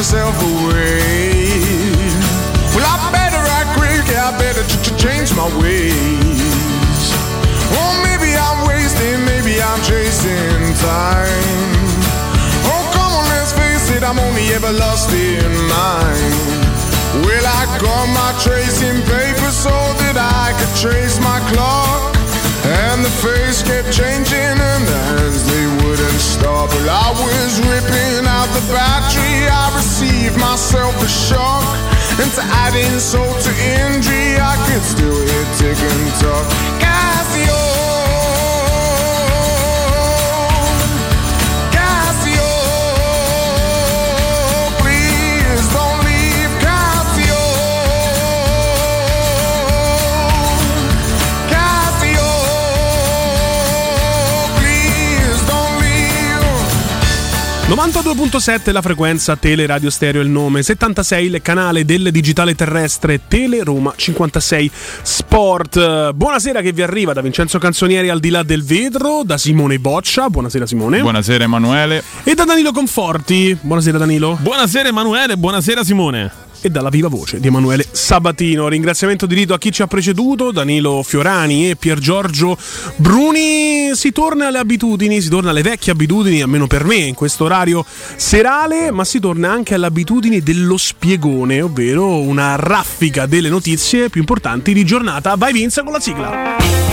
myself away. Well, I better act quick, yeah, I better ch- ch- change my ways. Oh, maybe I'm wasting, maybe I'm chasing time. Oh, come on, let's face it, I'm only ever lost in mine. Well, I got my tracing paper so that I could trace my clock. And the face kept changing and hands they Well, I was ripping out the battery. I received myself a shock. And to add insult to injury, I could still hear tick and talk. Casio, 92.7 la frequenza Tele Radio Stereo il nome, 76 il canale del digitale terrestre Tele Roma 56 Sport. Buonasera che vi arriva da Vincenzo Canzonieri al di là del vetro, da Simone Boccia, buonasera Simone. Buonasera Emanuele. e da Danilo Conforti, buonasera Danilo. Buonasera Emanuele, buonasera Simone. E dalla viva voce di Emanuele Sabatino. Ringraziamento di rito a chi ci ha preceduto, Danilo Fiorani e Pier Giorgio Bruni. Si torna alle abitudini, si torna alle vecchie abitudini, almeno per me, in questo orario serale, ma si torna anche alle abitudini dello spiegone, ovvero una raffica delle notizie più importanti di giornata. Vai Vince con la sigla.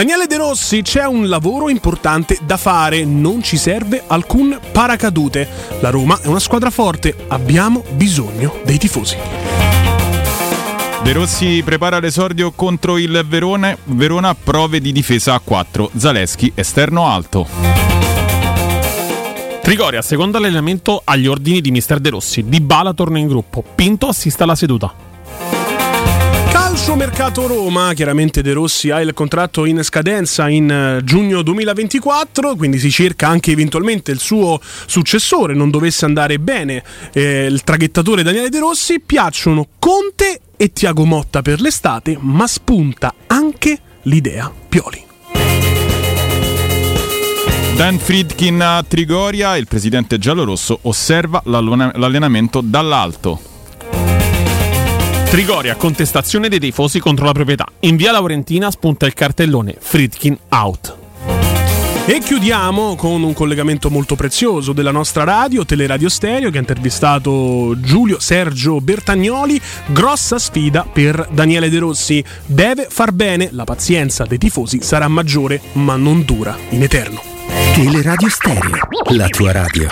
Daniele De Rossi, c'è un lavoro importante da fare, non ci serve alcun paracadute. La Roma è una squadra forte, abbiamo bisogno dei tifosi. De Rossi prepara l'esordio contro il Verone. Verona prove di difesa a 4. Zaleschi esterno alto. Trigoria, secondo allenamento agli ordini di mister De Rossi. Di Bala torna in gruppo. Pinto assista alla seduta. Calcio mercato Roma, chiaramente De Rossi ha il contratto in scadenza in eh, giugno 2024, quindi si cerca anche eventualmente il suo successore, non dovesse andare bene eh, il traghettatore Daniele De Rossi, piacciono Conte e Tiago Motta per l'estate, ma spunta anche l'idea Pioli. Dan Friedkin a Trigoria, il presidente giallorosso osserva l'allena- l'allenamento dall'alto. Trigoria, contestazione dei tifosi contro la proprietà. In via Laurentina spunta il cartellone Fritkin out. E chiudiamo con un collegamento molto prezioso della nostra radio, Teleradio Stereo, che ha intervistato Giulio Sergio Bertagnoli. Grossa sfida per Daniele De Rossi. Deve far bene, la pazienza dei tifosi sarà maggiore, ma non dura in eterno. Teleradio Stereo, la tua radio.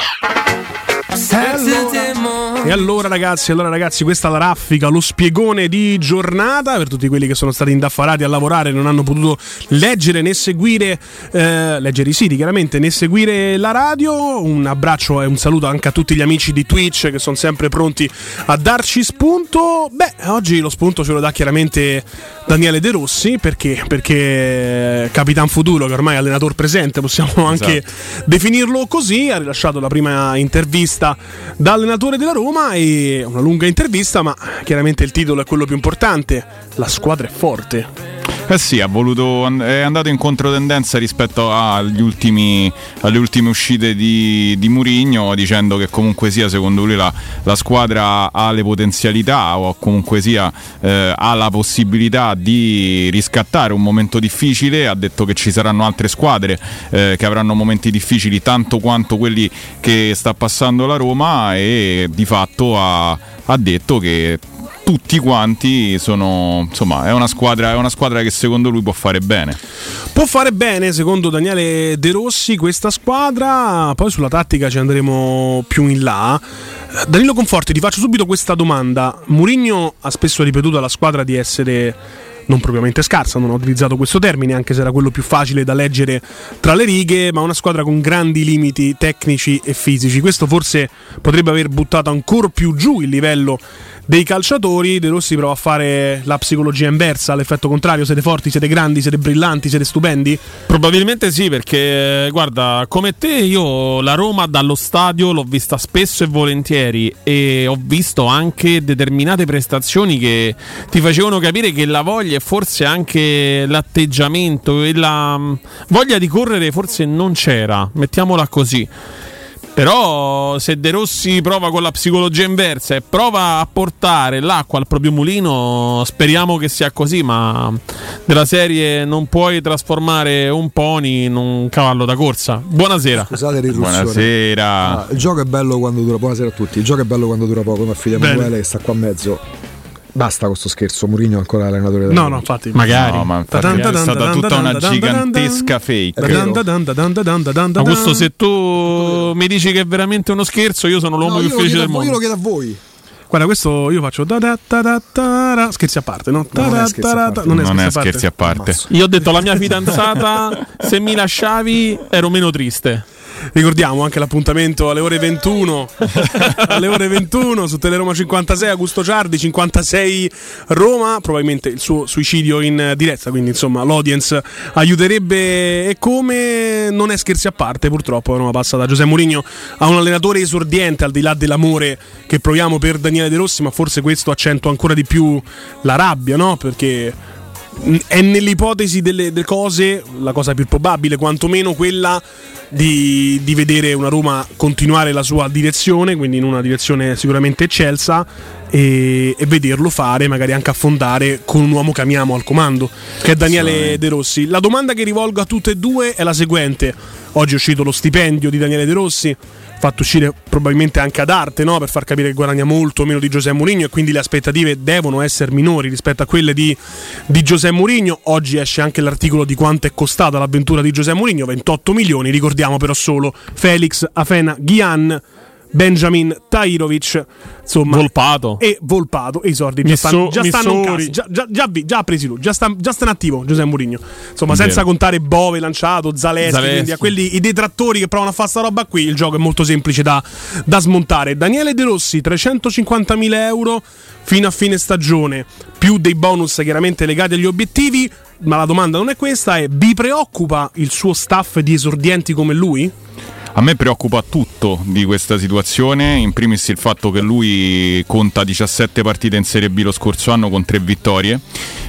E allora ragazzi, allora ragazzi, questa è la raffica, lo spiegone di giornata per tutti quelli che sono stati indaffarati a lavorare e non hanno potuto leggere né seguire, eh, leggere i siti chiaramente, né seguire la radio. Un abbraccio e un saluto anche a tutti gli amici di Twitch che sono sempre pronti a darci spunto. Beh, oggi lo spunto ce lo dà chiaramente Daniele De Rossi perché, perché Capitan Futuro, che ormai è allenatore presente, possiamo anche definirlo così, ha rilasciato la prima intervista da allenatore della Roma e una lunga intervista, ma chiaramente il titolo è quello più importante. La squadra è forte. Eh sì, voluto, è andato in controtendenza rispetto ultimi, alle ultime uscite di, di Murigno, dicendo che comunque sia, secondo lui, la, la squadra ha le potenzialità o comunque sia eh, ha la possibilità di riscattare un momento difficile. Ha detto che ci saranno altre squadre eh, che avranno momenti difficili tanto quanto quelli che sta passando la Roma e di fatto ha, ha detto che tutti quanti sono insomma è una squadra, è una squadra che secondo lui può fare bene Può fare bene, secondo Daniele De Rossi, questa squadra. Poi sulla tattica ci andremo più in là. Danilo Conforti, ti faccio subito questa domanda. Mourinho ha spesso ripetuto alla squadra di essere non propriamente scarsa, non ho utilizzato questo termine, anche se era quello più facile da leggere tra le righe, ma una squadra con grandi limiti tecnici e fisici. Questo forse potrebbe aver buttato ancora più giù il livello dei calciatori. De Rossi prova a fare la psicologia inversa, all'effetto contrario, siete forti, siete grandi, siete brillanti, siete stupendi? Probabilmente sì, perché guarda, come te io la Roma dallo stadio l'ho vista spesso e volentieri e ho visto anche determinate prestazioni che ti facevano capire che la voglia e forse anche l'atteggiamento e la mm, voglia di correre forse non c'era, mettiamola così. Però se De Rossi prova con la psicologia inversa e prova a portare l'acqua al proprio mulino, speriamo che sia così, ma della serie non puoi trasformare un pony in un cavallo da corsa. Buonasera. Scusate l'irruzione. Buonasera. Ah, il gioco è bello quando dura Buonasera a tutti. Il gioco è bello quando dura poco. Ma figlia. Emanuele che sta qua a mezzo. Basta con sto scherzo. Mourinho è ancora allenatore del No, Roma. no, infatti. Magari. No, ma infatti è stata tutta una gigantesca fake. Augusto, se tu mi dici che è veramente uno scherzo, io sono l'uomo No, più felice del voi, io mondo. lo chiedo a voi. Guarda, questo io faccio da da da da da da. scherzi a parte, no? No, non è scherzi a parte. Non è Non scherzi a parte. Io ho detto alla mia fidanzata, se mi lasciavi ero meno triste. Ricordiamo anche l'appuntamento alle ore 21. alle ore 21 su Teleroma 56 Augusto Ciardi 56 Roma, probabilmente il suo suicidio in diretta, quindi insomma l'audience aiuterebbe e come non è scherzi a parte, purtroppo Roma passa da Giuseppe Mourinho a un allenatore esordiente al di là dell'amore che proviamo per Daniele De Rossi, ma forse questo accentua ancora di più la rabbia, no? Perché è nell'ipotesi delle, delle cose la cosa più probabile, quantomeno quella di, di vedere una Roma continuare la sua direzione, quindi in una direzione sicuramente eccelsa, e, e vederlo fare, magari anche affondare con un uomo che amiamo al comando, che è Daniele De Rossi. La domanda che rivolgo a tutte e due è la seguente: oggi è uscito lo stipendio di Daniele De Rossi. Fatto uscire probabilmente anche ad arte no? per far capire che guadagna molto meno di Giuseppe Mourinho e quindi le aspettative devono essere minori rispetto a quelle di, di Giuseppe Mourinho. Oggi esce anche l'articolo di quanto è costata l'avventura di Giuseppe Mourinho, 28 milioni, ricordiamo però solo Felix, Afena, Ghian, Benjamin, Tairovic, insomma, Volpato. e Volpato e i sordi già stanno, già stanno in casa, già, già, già, già presi lui, già sta, già sta in attivo Giuseppe Mourinho. Insomma, senza Vero. contare Bove lanciato, Zaleschi, Zaleschi. quindi a quelli i detrattori che provano a fare sta roba qui, il gioco è molto semplice da, da smontare. Daniele De Rossi, 350.000 euro fino a fine stagione, più dei bonus chiaramente legati agli obiettivi. Ma la domanda non è questa, è vi preoccupa il suo staff di esordienti come lui? A me preoccupa tutto di questa situazione, in primis il fatto che lui conta 17 partite in Serie B lo scorso anno con 3 vittorie,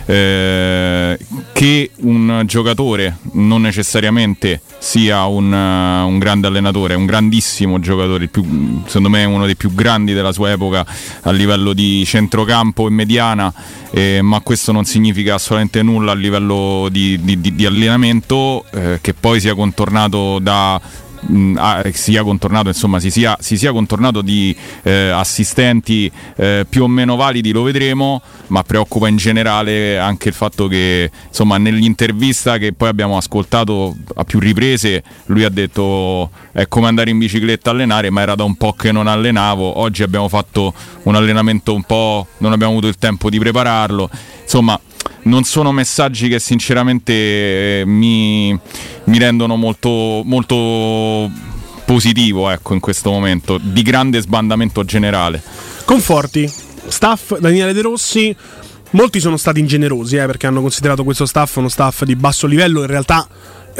eh, che un giocatore non necessariamente sia un, eh, un grande allenatore, un grandissimo giocatore, più- secondo me uno dei più grandi della sua epoca a livello di centrocampo e mediana, eh, ma questo non significa assolutamente nulla a livello di, di- di- di allenamento, eh, che poi sia contornato da mh, ah, sia contornato insomma si sia, si sia contornato di eh, assistenti eh, più o meno validi lo vedremo ma preoccupa in generale anche il fatto che insomma nell'intervista che poi abbiamo ascoltato a più riprese lui ha detto è come andare in bicicletta a allenare ma era da un po' che non allenavo. Oggi abbiamo fatto un allenamento un po' non abbiamo avuto il tempo di prepararlo. Insomma non sono messaggi che sinceramente eh, mi, mi rendono molto, molto positivo ecco, in questo momento, di grande sbandamento generale. Conforti, staff Daniele De Rossi. Molti sono stati ingenerosi eh, perché hanno considerato questo staff uno staff di basso livello. In realtà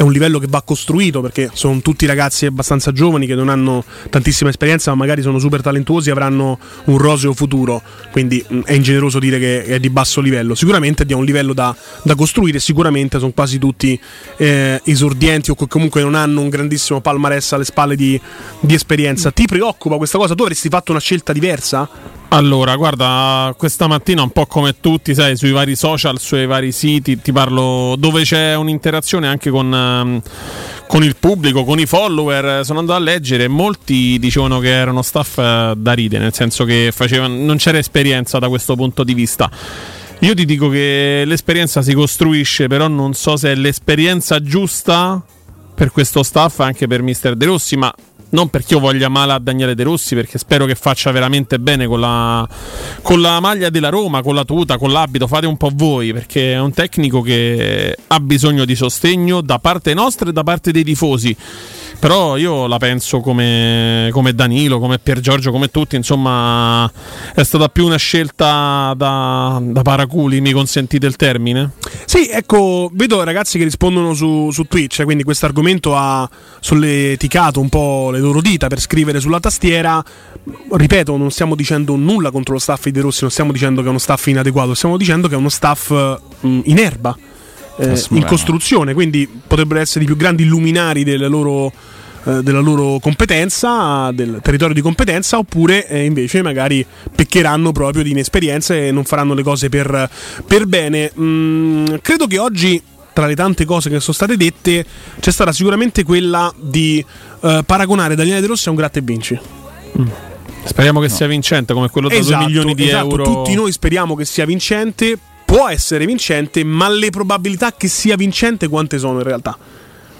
è un livello che va costruito perché sono tutti ragazzi abbastanza giovani che non hanno tantissima esperienza, ma magari sono super talentuosi e avranno un roseo futuro. Quindi è ingeneroso dire che è di basso livello. Sicuramente è un livello da, da costruire. Sicuramente sono quasi tutti eh, esordienti o comunque non hanno un grandissimo palmarès alle spalle di, di esperienza. Ti preoccupa questa cosa? Tu avresti fatto una scelta diversa? Allora, guarda, questa mattina un po' come tutti, sai, sui vari social, sui vari siti, ti parlo dove c'è un'interazione anche con, con il pubblico, con i follower. Sono andato a leggere e molti dicevano che erano staff eh, da ride, nel senso che facevano, non c'era esperienza da questo punto di vista. Io ti dico che l'esperienza si costruisce, però non so se è l'esperienza giusta per questo staff, anche per Mister De Rossi, ma non perché io voglia male a Daniele De Rossi, perché spero che faccia veramente bene con la, con la maglia della Roma, con la tuta, con l'abito, fate un po' voi, perché è un tecnico che ha bisogno di sostegno da parte nostra e da parte dei tifosi. Però io la penso come, come Danilo, come Pier Giorgio, come tutti, insomma è stata più una scelta da, da paraculi, mi consentite il termine? Sì, ecco, vedo ragazzi che rispondono su, su Twitch, quindi questo argomento ha solleticato un po' le loro dita per scrivere sulla tastiera. Ripeto, non stiamo dicendo nulla contro lo staff di De Rossi, non stiamo dicendo che è uno staff inadeguato, stiamo dicendo che è uno staff mh, in erba, eh, in costruzione, quindi potrebbero essere i più grandi luminari delle loro eh, della loro competenza, del territorio di competenza, oppure eh, invece magari peccheranno proprio di inesperienza e non faranno le cose per, per bene. Mm, credo che oggi tra le tante cose che sono state dette, c'è stata sicuramente quella di eh, paragonare Daniele De Rossi a un gratta e vinci. Speriamo che sia vincente come quello da 2 Esatto, milioni di esatto, euro. Tutti noi speriamo che sia vincente. Può essere vincente, ma le probabilità che sia vincente quante sono in realtà?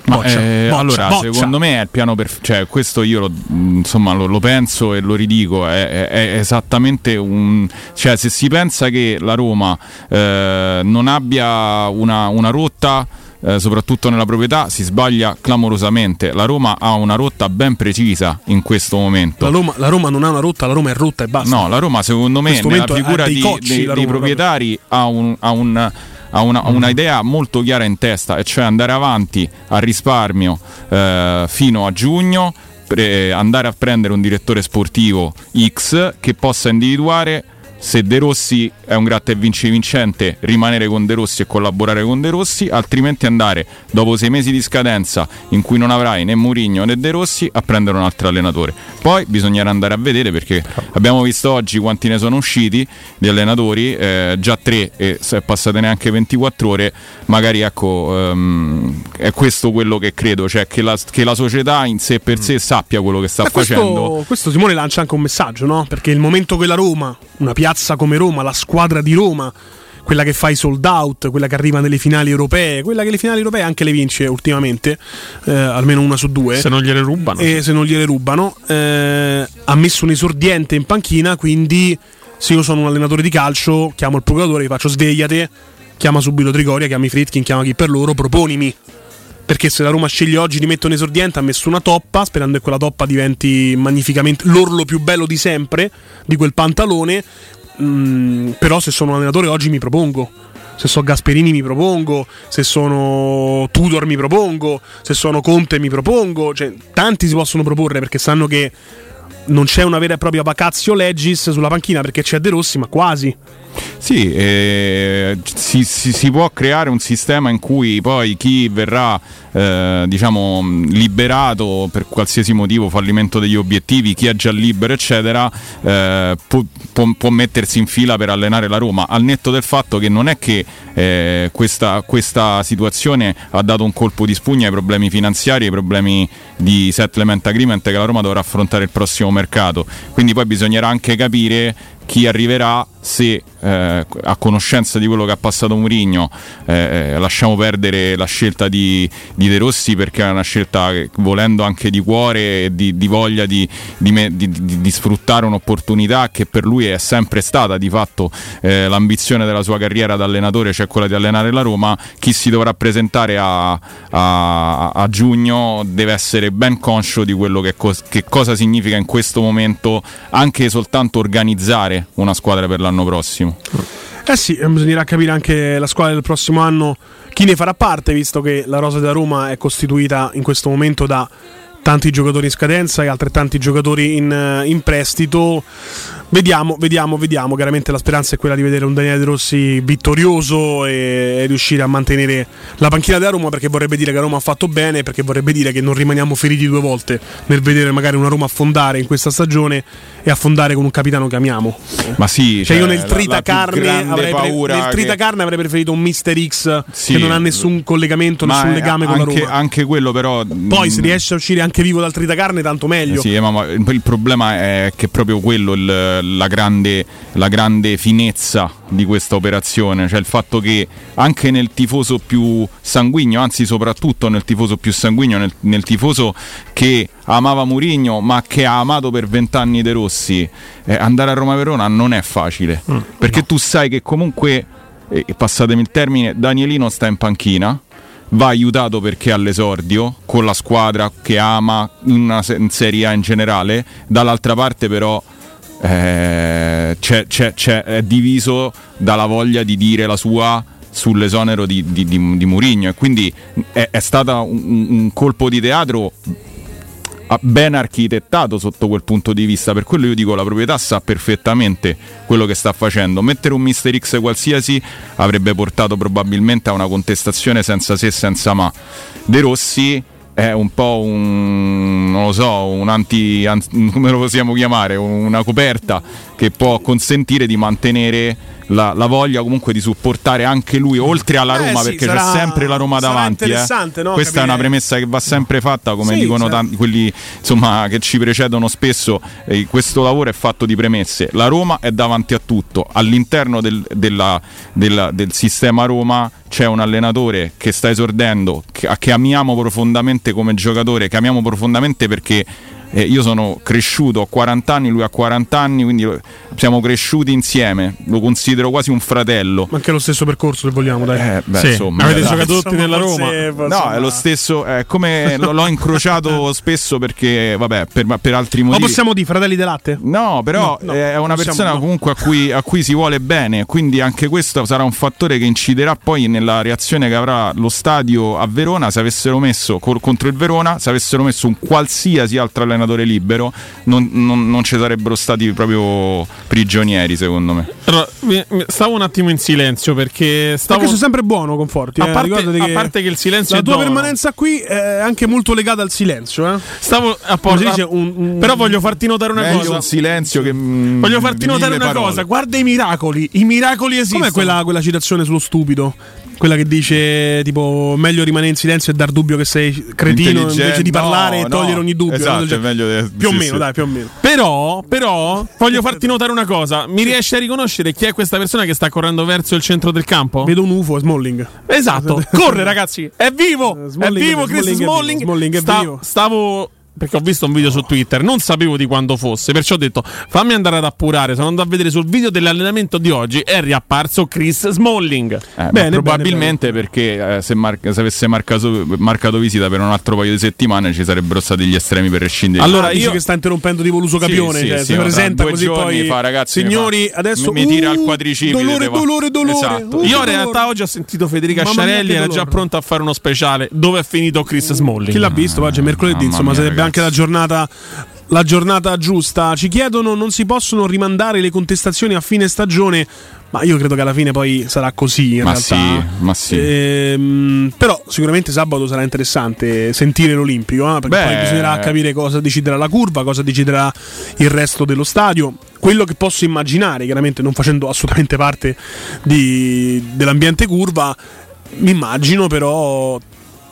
Boccia, eh, boccia, allora, boccia. secondo me è il piano perfetto. Cioè, questo io lo, insomma, lo, lo penso e lo ridico. È, è- è esattamente un. Cioè, se si pensa che la Roma eh, non abbia una, una rotta. Eh, soprattutto nella proprietà si sbaglia clamorosamente. La Roma ha una rotta ben precisa in questo momento. La Roma, la Roma non ha una rotta, la Roma è rotta e basta. No, la Roma secondo me nella figura dei di- cocci, dei, la dei Roma, proprietari ha, un- ha un- ha una, Mm. una idea molto chiara in testa, e cioè andare avanti a risparmio eh, fino a giugno, pre- andare a prendere un direttore sportivo X che possa individuare se De Rossi è un gratta e vinci vincente, rimanere con De Rossi e collaborare con De Rossi, altrimenti andare dopo sei mesi di scadenza in cui non avrai né Murigno né De Rossi a prendere un altro allenatore. Poi bisognerà andare a vedere perché abbiamo visto oggi quanti ne sono usciti di allenatori, eh, già tre e se è passate neanche 24 ore, magari ecco ehm, è questo quello che credo, cioè che la, che la società in sé per sé sappia quello che sta Eh, questo, facendo. questo Simone lancia anche un messaggio, no? Perché il momento che la Roma, una piazza come Roma, la squadra di Roma, quella che fa i sold out, quella che arriva nelle finali europee, quella che le finali europee anche le vince ultimamente, eh, almeno una su due. Se non gliele rubano. e se non gliele rubano, eh, ha messo un esordiente in panchina, quindi se io sono un allenatore di calcio, chiamo il procuratore, gli faccio svegliate, chiama subito Trigoria, chiami Fritkin, chiama chi per loro, proponimi. Perché se la Roma sceglie oggi di mettere un esordiente, ha messo una toppa, sperando che quella toppa diventi magnificamente l'orlo più bello di sempre, di quel pantalone. Mm, però se sono allenatore oggi mi propongo. Se sono Gasperini mi propongo, se sono Tudor mi propongo, se sono Conte mi propongo. Cioè, tanti si possono proporre perché sanno che non c'è una vera e propria vacazio legis sulla panchina perché c'è De Rossi, ma quasi. Sì, eh, si, si- si può creare un sistema in cui poi chi verrà eh, diciamo liberato per qualsiasi motivo, fallimento degli obiettivi, chi è già libero, eccetera, eh, può, può- può mettersi in fila per allenare la Roma. Al netto del fatto che non è che eh, questa, questa situazione ha dato un colpo di spugna ai problemi finanziari, ai problemi di settlement agreement che la Roma dovrà affrontare il prossimo mercato. Quindi poi bisognerà anche capire chi arriverà se eh, a conoscenza di quello che ha passato Mourinho eh, lasciamo perdere la scelta di, di De Rossi perché è una scelta che, volendo anche di cuore e di, di voglia di, di sfruttare un'opportunità che per lui è sempre stata di fatto eh, l'ambizione della sua carriera da allenatore cioè quella di allenare la Roma chi si dovrà presentare a, a- a giugno deve essere ben conscio di quello che, che cosa significa in questo momento anche soltanto organizzare una squadra per l'anno prossimo. Eh sì, bisognerà capire anche la squadra del prossimo anno chi ne farà parte, visto che la rosa della Roma è costituita in questo momento da tanti giocatori in scadenza e altrettanti giocatori in, eh, in prestito. Vediamo, vediamo, vediamo. Chiaramente la speranza è quella di vedere un Daniele De Rossi vittorioso e, riuscire a mantenere la panchina della Roma perché vorrebbe dire che Roma ha fatto bene, perché vorrebbe dire che non rimaniamo feriti due volte nel vedere magari una Roma affondare in questa stagione e affondare con un capitano che amiamo. Ma sì, Cioè, io nel la- la tritacarne grande avrei, pre- che- tritacarne avrei preferito un Mister X Sì. che non ha nessun collegamento, nessun legame con la anche, Roma. anche quello però Poi se mh, riesce a uscire anche vivo dal tritacarne, tanto meglio. Sì, ma, ma il problema è che è proprio quello il- la, grande, la grande finezza di questa operazione, cioè il fatto che anche nel tifoso più sanguigno, anzi soprattutto nel tifoso più sanguigno, nel, nel tifoso che amava Murigno ma che ha amato per vent'anni De Rossi, eh, andare a Roma Verona non è facile, Mm, perché tu sai che comunque, eh, passatemi il termine, Danielino sta in panchina va aiutato perché all'esordio con la squadra che ama in, una in Serie A in generale, dall'altra parte però eh, c'è- c'è- c'è- è diviso dalla voglia di dire la sua sull'esonero di, di, di, di Murigno e quindi è, è stato un, un colpo di teatro ah, ben architettato sotto quel punto di vista. Per quello io dico la proprietà sa perfettamente quello che sta facendo. Mettere un Mister X qualsiasi avrebbe portato probabilmente a una contestazione senza se e senza ma. De Rossi è un po' un non lo so, un anti, anzi, come lo possiamo chiamare, una coperta che può consentire di mantenere la, la, voglia comunque di supportare anche lui oltre alla Eh, Roma sì, perché sarà- c'è sempre la Roma davanti eh. no? questa è Capire- una premessa che va sempre fatta come Sì, dicono tanti, quelli insomma, che ci precedono spesso eh, questo lavoro è fatto di premesse la Roma è davanti a tutto all'interno del, della- della- del sistema Roma c'è un allenatore che sta esordendo che, che amiamo profondamente come giocatore che amiamo profondamente perché eh, io sono cresciuto a 40 anni, lui ha 40 anni, quindi siamo cresciuti insieme. Lo considero quasi un fratello. Ma anche lo stesso percorso, se vogliamo, dai. Eh, beh, Sì, insomma, avete dai. giocato tutti nella forse- Roma. forse- No, è lo stesso, è come lo- l'ho incrociato spesso perché, vabbè, per, per altri Ma motivi. possiamo dire fratelli de latte? No, però No, no, è una possiamo- persona no. comunque a cui, a cui si vuole bene, quindi anche questo sarà un fattore che inciderà poi nella reazione che avrà lo stadio a Verona se avessero messo col- contro il Verona, se avessero messo un qualsiasi altro allenatore libero, non, non- non ci sarebbero stati proprio prigionieri, secondo me. Allora, stavo un attimo in silenzio perché stavo. Perché sono sempre buono, Conforti. A eh, parte- ricordati a che parte che il silenzio La tua dono. permanenza qui è anche molto legata al silenzio, eh? Stavo a porta- dice, un- un- Però voglio farti notare una cosa. un silenzio che mm, Voglio farti notare una parole. cosa. Guarda i miracoli. I miracoli esistono. Com'è quella, quella citazione sullo stupido? Quella che dice tipo meglio rimanere in silenzio e dar dubbio che sei cretino invece di parlare no, e togliere no. ogni dubbio. Esatto, no? Del è meglio de- più o sì, meno, sì. dai, più o meno. Però, però, voglio farti notare una cosa. Mi riesci a riconoscere chi è questa persona che sta correndo verso il centro del campo? Vedo un UFO, Smalling. Esatto, corre ragazzi, è vivo, è Smalling- vivo Chris Smalling è vivo, Smalling. Smalling è Sta- vivo. Stavo perché ho visto un video su Twitter, non sapevo di quando fosse, perciò ho detto fammi andare ad appurare, sono andato a vedere sul video dell'allenamento di oggi è riapparso Chris Smalling. Eh, Bene, probabilmente perché eh, se, mar- se avesse marcato, marcato visita per un altro paio di settimane ci sarebbero stati gli estremi per rescindere. Allora, Ah, io- che sta interrompendo tipo l'uso capione, Sì, sì, cioè, sì, si presenta così poi fa, ragazzi, signori, fa- adesso mi- mi tira uh, il quadricipite, Dolore, devo- dolore, dolore. Esatto. uh, Io in dolore. realtà oggi ho sentito Federica Mamma Sciarelli, era dolore. già pronta a fare uno speciale. Dove è finito Chris Smalling? Chi l'ha visto? Oggi è mercoledì, insomma, mia, sarebbe anche la giornata. La giornata giusta. Ci chiedono: non si possono rimandare le contestazioni a fine stagione. Ma io credo che alla fine poi sarà così. In Ma realtà. sì, ma sì. Ehm, però sicuramente sabato sarà interessante sentire l'Olimpico. eh, perché Beh. poi bisognerà capire cosa deciderà la curva, cosa deciderà il resto dello stadio. Quello che posso immaginare, chiaramente non facendo assolutamente parte di- dell'ambiente curva, mi immagino però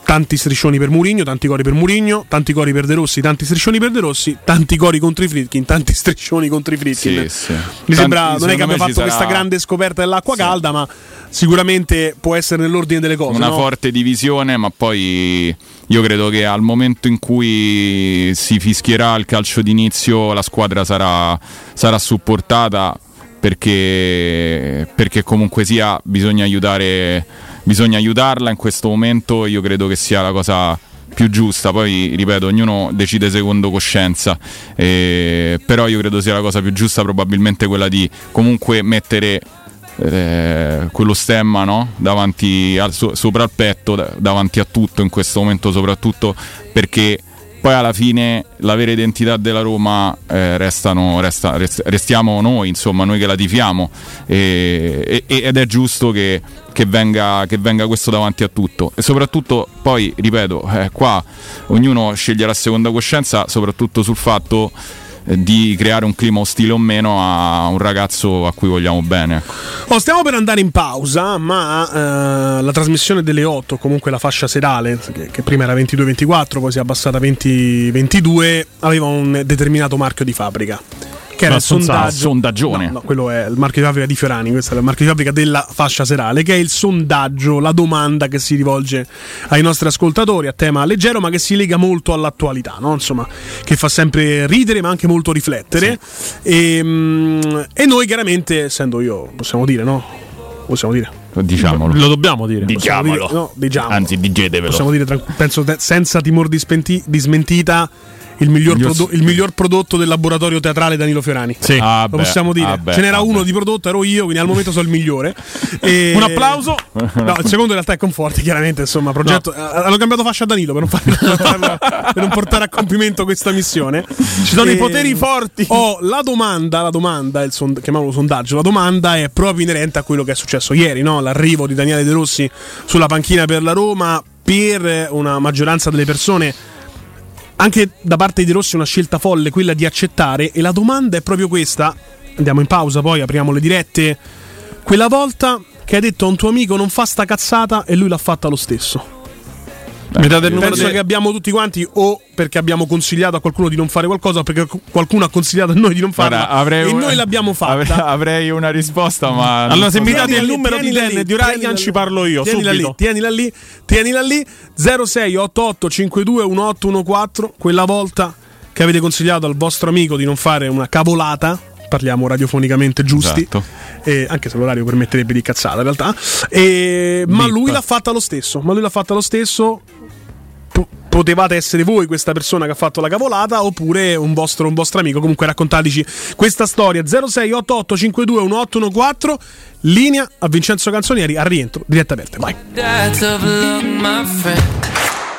tanti striscioni per Murigno, tanti cori per Murigno, tanti cori per De Rossi, tanti striscioni per De Rossi, tanti cori contro i Fritkin, tanti striscioni contro i Fritkin. Sì, sì. Mi Tanti- sembra, non è che abbia fatto questa sarà grande scoperta dell'acqua Sì. calda, ma sicuramente può essere nell'ordine delle cose. una no? forte divisione, ma poi io credo che al momento in cui si fischierà il calcio d'inizio la squadra sarà, sarà supportata perché, perché comunque sia bisogna aiutare bisogna aiutarla in questo momento io credo che sia la cosa più giusta poi ripeto ognuno decide secondo coscienza eh, però io credo sia la cosa più giusta probabilmente quella di comunque mettere eh, quello stemma no? davanti al, so- sopra il petto, da- davanti a tutto in questo momento, soprattutto perché poi alla fine la vera identità della Roma eh, restano, resta- rest- restiamo noi, insomma, noi che la tifiamo. E- e- ed è giusto che, che venga, che venga questo davanti a tutto. E soprattutto poi, ripeto, eh, qua ognuno sceglierà seconda coscienza, soprattutto sul fatto di creare un clima ostile o meno a un ragazzo a cui vogliamo bene. ecco. Oh, stiamo per andare in pausa, ma eh, la trasmissione delle 8, comunque la fascia serale, che, che prima era 22-24, poi si è abbassata a 20-22, aveva un determinato marchio di fabbrica. Che era il sondaggio. sondaggione. No, no, quello è il marchio di fabbrica di Fiorani, questo è il marchio di fabbrica della fascia serale, che è il sondaggio, la domanda che si rivolge ai nostri ascoltatori a tema leggero, ma che si lega molto all'attualità, no? Insomma, che fa sempre ridere, ma anche molto riflettere. E, mm, e noi, chiaramente, essendo io, possiamo dire, no? Possiamo dire. Diciamolo. Lo dobbiamo dire. Possiamo dire- no, diciamo. Anzi, digetevelo. Possiamo dire, penso, senza timore di, spenti- di smentita, il miglior, Miglior- prodo- il miglior prodotto del laboratorio teatrale Danilo Fiorani. Sì. Ah, Lo beh, possiamo dire. ah, beh, Ce n'era ah, uno beh. di prodotto, ero io, quindi al momento sono il migliore. E- Un applauso. No, il secondo in realtà è Conforti, chiaramente. Insomma, progetto. eh, Hanno cambiato fascia a Danilo per non, fare- per non portare a compimento questa missione. Ci sono i poteri forti. Oh, la domanda, la domanda, il sond- chiamiamolo sondaggio, la domanda è proprio inerente a quello che è successo ieri, no? L'arrivo di Daniele De Rossi sulla panchina per la Roma. per una maggioranza delle persone anche da parte di Rossi una scelta folle quella di accettare e la domanda è proprio questa. Andiamo in pausa poi apriamo le dirette. Quella volta che hai detto a un tuo amico non fa sta cazzata e lui l'ha fatta lo stesso Mi date il numero penso di- che abbiamo tutti quanti o perché abbiamo consigliato a qualcuno di non fare qualcosa o perché qualcuno ha consigliato a noi di non farla Guarda, avrei e un- noi l'abbiamo fatta Avrei, avrei una risposta, ma. Allora, se mi date il numero di Dan e di Ryan ci parlo io, tienila subito. Lì, tienila lì, tienila lì 0688 52 1814 quella volta che avete consigliato al vostro amico di non fare una cavolata parliamo radiofonicamente giusti Esatto. eh, anche se l'orario permetterebbe di cazzata in realtà Eh, ma lui l'ha fatta lo stesso ma lui l'ha fatta lo stesso potevate essere voi questa persona che ha fatto la cavolata oppure un vostro, un vostro amico. Comunque raccontateci questa storia 0688 52 1814 linea a Vincenzo Canzonieri a rientro diretta aperta. Vai.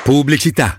Pubblicità.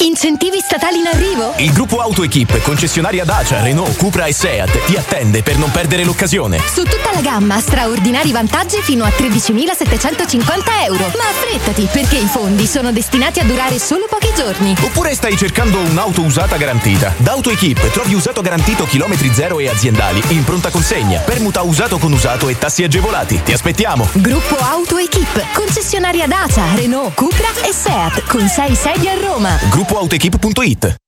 Incentivi statali in arrivo? Il gruppo AutoEquip, concessionaria Dacia, Renault, Cupra e Seat, ti attende per non perdere l'occasione. Su tutta la gamma straordinari vantaggi fino a 13.750 euro. Ma affrettati perché i fondi sono destinati a durare solo pochi giorni. Oppure stai cercando un'auto usata garantita? Da AutoEquip trovi usato garantito chilometri zero e aziendali in pronta consegna, permuta usato con usato e tassi agevolati. Ti aspettiamo! Gruppo AutoEquip, concessionaria Dacia, Renault, Cupra e Seat, con 6 sedi a Roma. grupoaltoequipe.it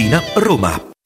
Tiburtina, Roma.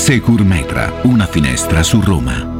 Secur Metra, una finestra su Roma.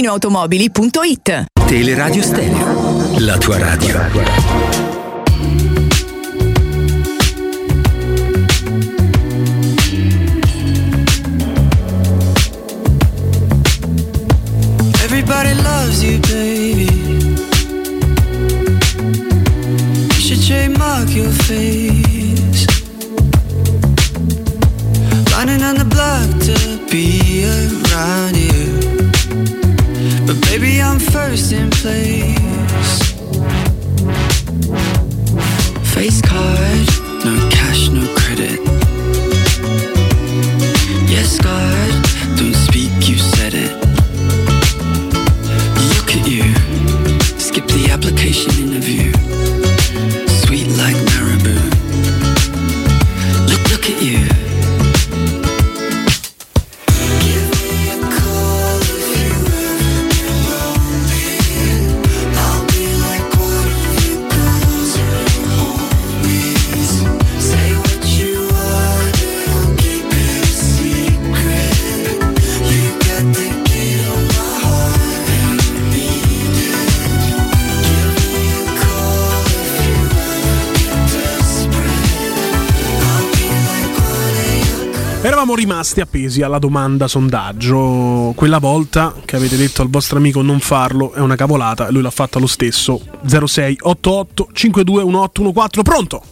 ValentinoAutomobili.it Teleradio Stereo, la tua radio. Everybody loves you, baby. You should trademark your face. Running on the block to be around you. Baby, I'm first in place. Face card, no cash, no credit. Eravamo rimasti appesi alla domanda sondaggio. Quella volta che avete detto al vostro amico non farlo è una cavolata e lui l'ha fatta lo stesso. 0688 521814. Pronto?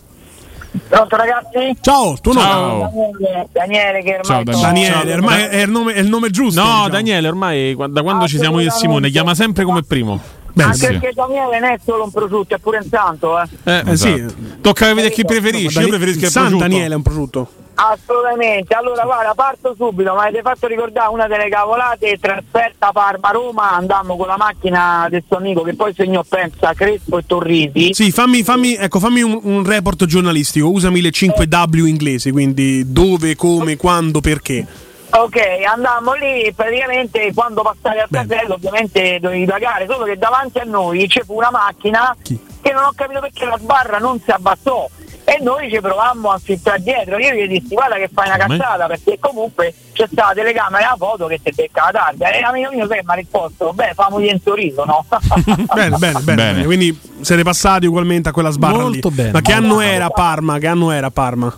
Pronto ragazzi? Ciao, tuo nome? Daniele, Daniele che ormai Daniele, ormai è il nome, è il nome giusto. No, diciamo. Daniele, ormai da quando ci siamo io e Simone, chiama sempre come primo. Anche perché Daniele non è solo un prosciutto, è pure un santo, eh. Eh, Eh sì. esatto. Tocca vedere chi preferisci. Io preferisco il San prosciutto. Daniele è un prosciutto. Assolutamente, allora guarda, parto subito, ma avete fatto ricordare una delle cavolate, trasferta Parma-Roma, andammo con la macchina del suo amico che poi segnò, pensa, Crespo e Torrisi. Sì, fammi, fammi, ecco, fammi un, un report giornalistico. Usami le 5W inglesi, quindi dove, come, quando, perché. Ok, andammo lì, praticamente quando passavi al casello ovviamente dovevi pagare, solo che davanti a noi c'è fu una macchina che non ho capito perché la sbarra non si abbassò e noi ci provammo a fittare dietro, io gli dissi guarda che fai una Come? cazzata perché comunque c'è stata la telecamera e la foto che ti becca la targa e l'amico mio mi ha risposto, beh famogli un sorriso, no? bene, bene, bene, bene. Quindi siete passati ugualmente a quella sbarra Molto lì. bene. Ma che anno era Parma? Che anno era Parma?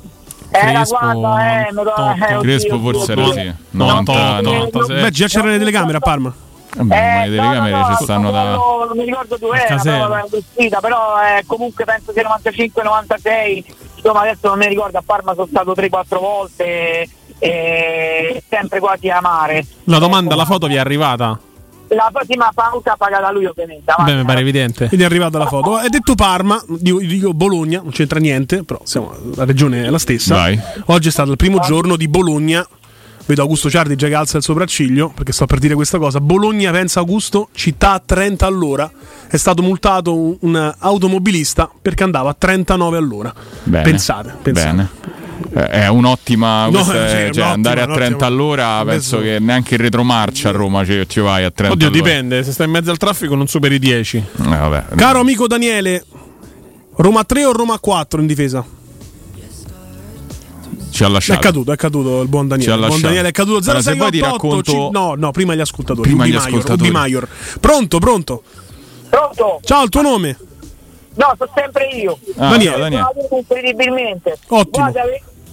Era Crespo, quando, eh, madonna, eh, Crespo forse era sì. 90, 96. Beh, già c'erano le telecamere a Parma. Vabbè, ma le telecamere no, no, ci stanno da. no, non mi ricordo dove era, però era vestita, però eh, comunque penso sia 95-96, insomma adesso non mi ricordo, a Parma sono stato 3-4 volte, eh, sempre quasi a mare. La domanda, la foto vi è arrivata? La prossima pausa pagata lui ovviamente. Beh, mi pare evidente. Quindi è arrivata la foto. È detto Parma, dico, dico Bologna, non c'entra niente, però siamo, la regione è la stessa. Vai. Oggi è stato il primo giorno di Bologna. Vedo Augusto Ciardi già che alza il sopracciglio perché sto per dire questa cosa. Bologna, pensa Augusto, città a 30 all'ora. È stato multato un, un automobilista perché andava a 39 all'ora. Bene. Pensate, pensate. Bene. Eh, È un'ottima. No, questa è- sì, è cioè, un'ottima, andare a 30 un'ottima. all'ora, penso che neanche in retromarcia a Roma ci, ci vai a 30 Oddio, all'ora. dipende. Se stai in mezzo al traffico non superi i 10. Eh, vabbè. Caro amico Daniele, Roma 3 o Roma 4 in difesa? Ci ha È lasciato. caduto, è caduto il buon Ci ha Daniele. Il buon. Daniele è caduto Allora, se vuoi ti 0688 racconto- No, no, prima gli ascoltatori. Prima Ubi gli Maior, ascoltatori. Ubi Maior. Pronto, pronto. Pronto? Ciao, il tuo nome? No, sono sempre io. Ah, Daniele. Daniele. Incredibilmente. Ottimo. Guarda,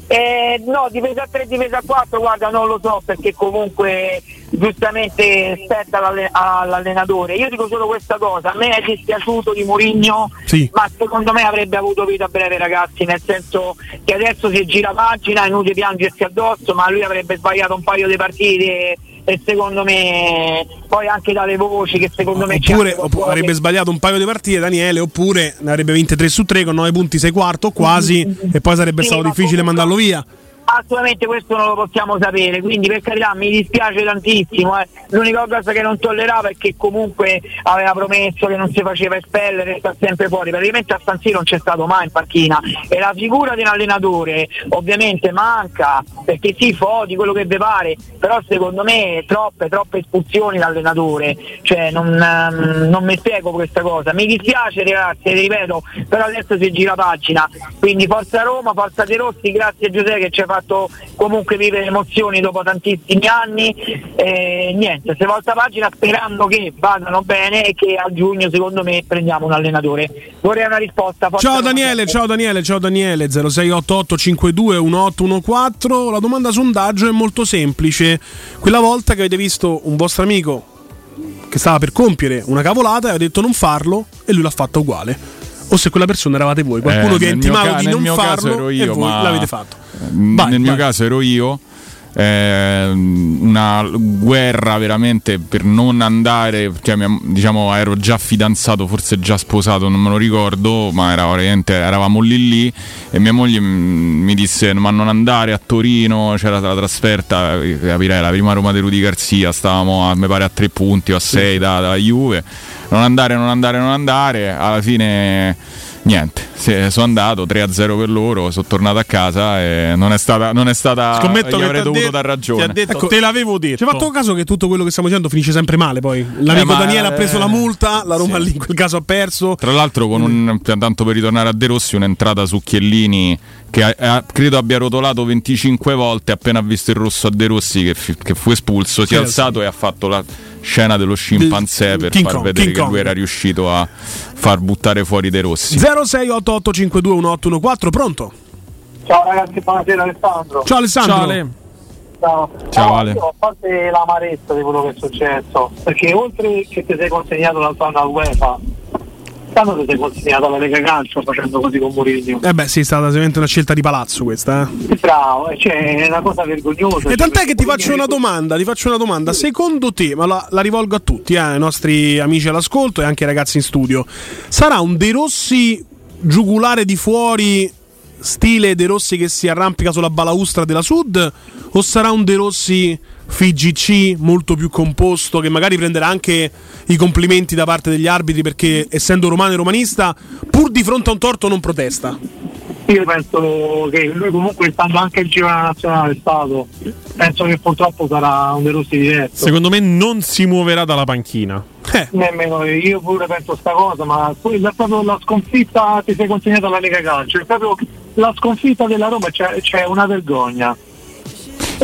eh, no, difesa 3, difesa 4, guarda, non lo so perché comunque giustamente spetta all'alle- all'allenatore. Io dico solo questa cosa, a me è dispiaciuto di Mourinho, Sì. ma secondo me avrebbe avuto vita breve ragazzi, nel senso che adesso si gira pagina, è inutile piangersi addosso, ma lui avrebbe sbagliato un paio di partite e secondo me poi anche dalle voci che secondo me Oppure anche opp- qualcosa avrebbe che- sbagliato un paio di partite Daniele, oppure ne avrebbe vinte 3 su 3 con 9 punti, 6 quarto quasi, e poi sarebbe Sì, stato difficile mandarlo via. Assolutamente questo non lo possiamo sapere, quindi per carità mi dispiace tantissimo. eh. L'unica cosa che non tollerava è che comunque aveva promesso che non si faceva espellere, sta sempre fuori. Praticamente a San Siro non c'è stato mai in panchina e la figura di un allenatore ovviamente manca perché sì, foti quello che vi pare, però secondo me troppe, troppe espulsioni dall'allenatore. Cioè non, ehm, non mi spiego questa cosa. Mi dispiace ragazzi, ripeto, però adesso si gira pagina. Quindi forza Roma, forza De Rossi, grazie a Giuseppe che ci ha fatto comunque vivere emozioni dopo tantissimi anni. E niente, se volta pagina sperando che vadano bene e che a giugno secondo me prendiamo un allenatore. Vorrei una risposta. Ciao. Daniele, ciao Daniele, ciao Daniele 0688 52 1814. La domanda sondaggio è molto semplice. Quella volta che avete visto un vostro amico che stava per compiere una cavolata e avete detto non farlo e lui l'ha fatto uguale. O se quella persona eravate voi, qualcuno Eh, vi ha intimato ca- di non farlo ero e io, voi ma- l'avete fatto. Vai, Nel mio vai. caso ero io. eh, una guerra veramente per non andare cioè, diciamo ero già fidanzato forse già sposato non me lo ricordo ma era eravamo lì lì e mia moglie mm, mi disse ma non andare a Torino c'era la trasferta eh, capirei la prima Roma di Rudy Garzia stavamo a, mi pare a tre punti o a sei da- dalla Juve non andare non andare non andare alla fine Niente, sono andato 3-0 per loro, sono tornato a casa e non è stata, non è stata Scommetto gli che avrei dovuto detto- dar ragione. ti ha detto, Ecco, te l'avevo detto. Ci hai fatto caso che tutto quello che stiamo dicendo finisce sempre male poi? L'amico Eh, ma- Daniele ha preso la multa, la Roma sì. lì in quel caso ha perso. Tra l'altro, con un, tanto per ritornare a De Rossi, un'entrata su Chiellini che ha- ha- credo abbia rotolato 25 volte. Appena ha visto il rosso a De Rossi, che, che fu espulso, si è Eh, alzato e ha fatto la scena dello scimpanzé per King far Kong, vedere King che Kong. lui era riuscito a far buttare fuori De Rossi. 0688 52 1814, pronto? Ciao ragazzi, buonasera Alessandro. Ciao Alessandro. Ciao Ale. Ciao. Ciao, Ale. io, a parte l'amarezza di quello che è successo, perché oltre che ti sei consegnato la zona UEFA, quando ti sei consegnato alla Lega Calcio facendo così con Mourinho? Eh beh, sì, è stata sicuramente una scelta di palazzo questa. Eh. Bravo, eh, cioè è una cosa vergognosa. E tant'è Cioè, che ti faccio una domanda, ti faccio una domanda. Secondo te, ma la, la rivolgo a tutti, eh, ai nostri amici all'ascolto e anche ai ragazzi in studio, sarà un De Rossi giugulare di fuori, stile De Rossi che si arrampica sulla balaustra della Sud, o sarà un De Rossi FGC molto più composto che magari prenderà anche i complimenti da parte degli arbitri perché essendo romano e romanista, pur di fronte a un torto non protesta? Io penso che lui comunque stando anche il giro nazionale è stato, penso che purtroppo sarà un De Rossi diverso. Secondo me non si muoverà dalla panchina. Nemmeno io, pure penso sta cosa, ma poi è proprio la sconfitta ti sei consegnata alla Lega Calcio, è proprio la sconfitta della Roma, c'è, c'è una vergogna.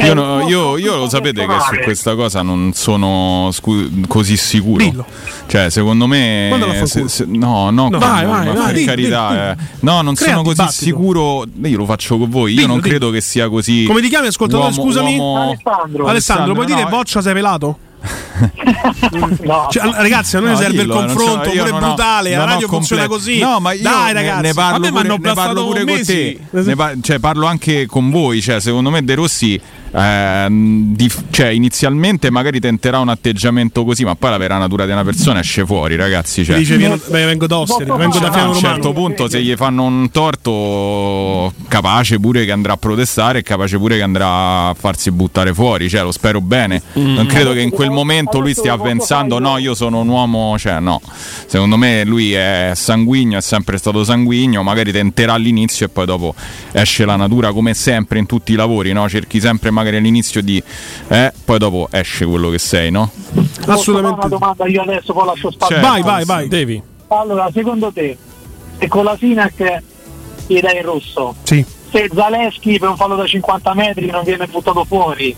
Io, no- io- io lo sapete che su questa cosa non sono scu- così sicuro. Cioè, secondo me. Se- se- no, no, No. Vai, vai, vai, per dillo, carità. dillo, eh. dillo. No, non Crea sono così dibattito. sicuro. Io lo faccio con voi. Io Dillo, non dillo. credo che sia così. Come ti chiami ascoltatore? uomo- scusami? uomo- Alessandro. Alessandro, puoi no, dire eh. boccia sei pelato? No. Cioè, ragazzi, a noi No, serve dillo, il confronto, pure non ho- brutale. La non ho radio funziona così. No, ma io Dai, ne- ragazzi, ne parlo a me pure, ne parlo pure con mesi. te. Ne pa- cioè, parlo anche con voi. Cioè, secondo me De Rossi ehm, di- cioè, inizialmente magari tenterà un atteggiamento così, ma poi la vera natura di una persona esce fuori, ragazzi. Cioè. Dice, vieno- beh, vengo da Osteri, vengo da Fiano a un certo punto se gli fanno un torto capace pure che andrà a protestare e capace pure che andrà a farsi buttare fuori cioè lo spero bene non credo che in quel momento lui stia pensando no io sono un uomo cioè no secondo me lui è sanguigno è sempre stato sanguigno magari tenterà all'inizio e poi dopo esce la natura come sempre in tutti i lavori no? cerchi sempre magari all'inizio di eh, poi dopo esce quello che sei no? Posso fare una domanda io adesso poi lascio spazio. Certo. Vai, vai, vai. Devi. Allora, secondo te, se con la Sinac gli dai il rosso, Sì. se Zaleschi per un fallo da 50 metri non viene buttato fuori,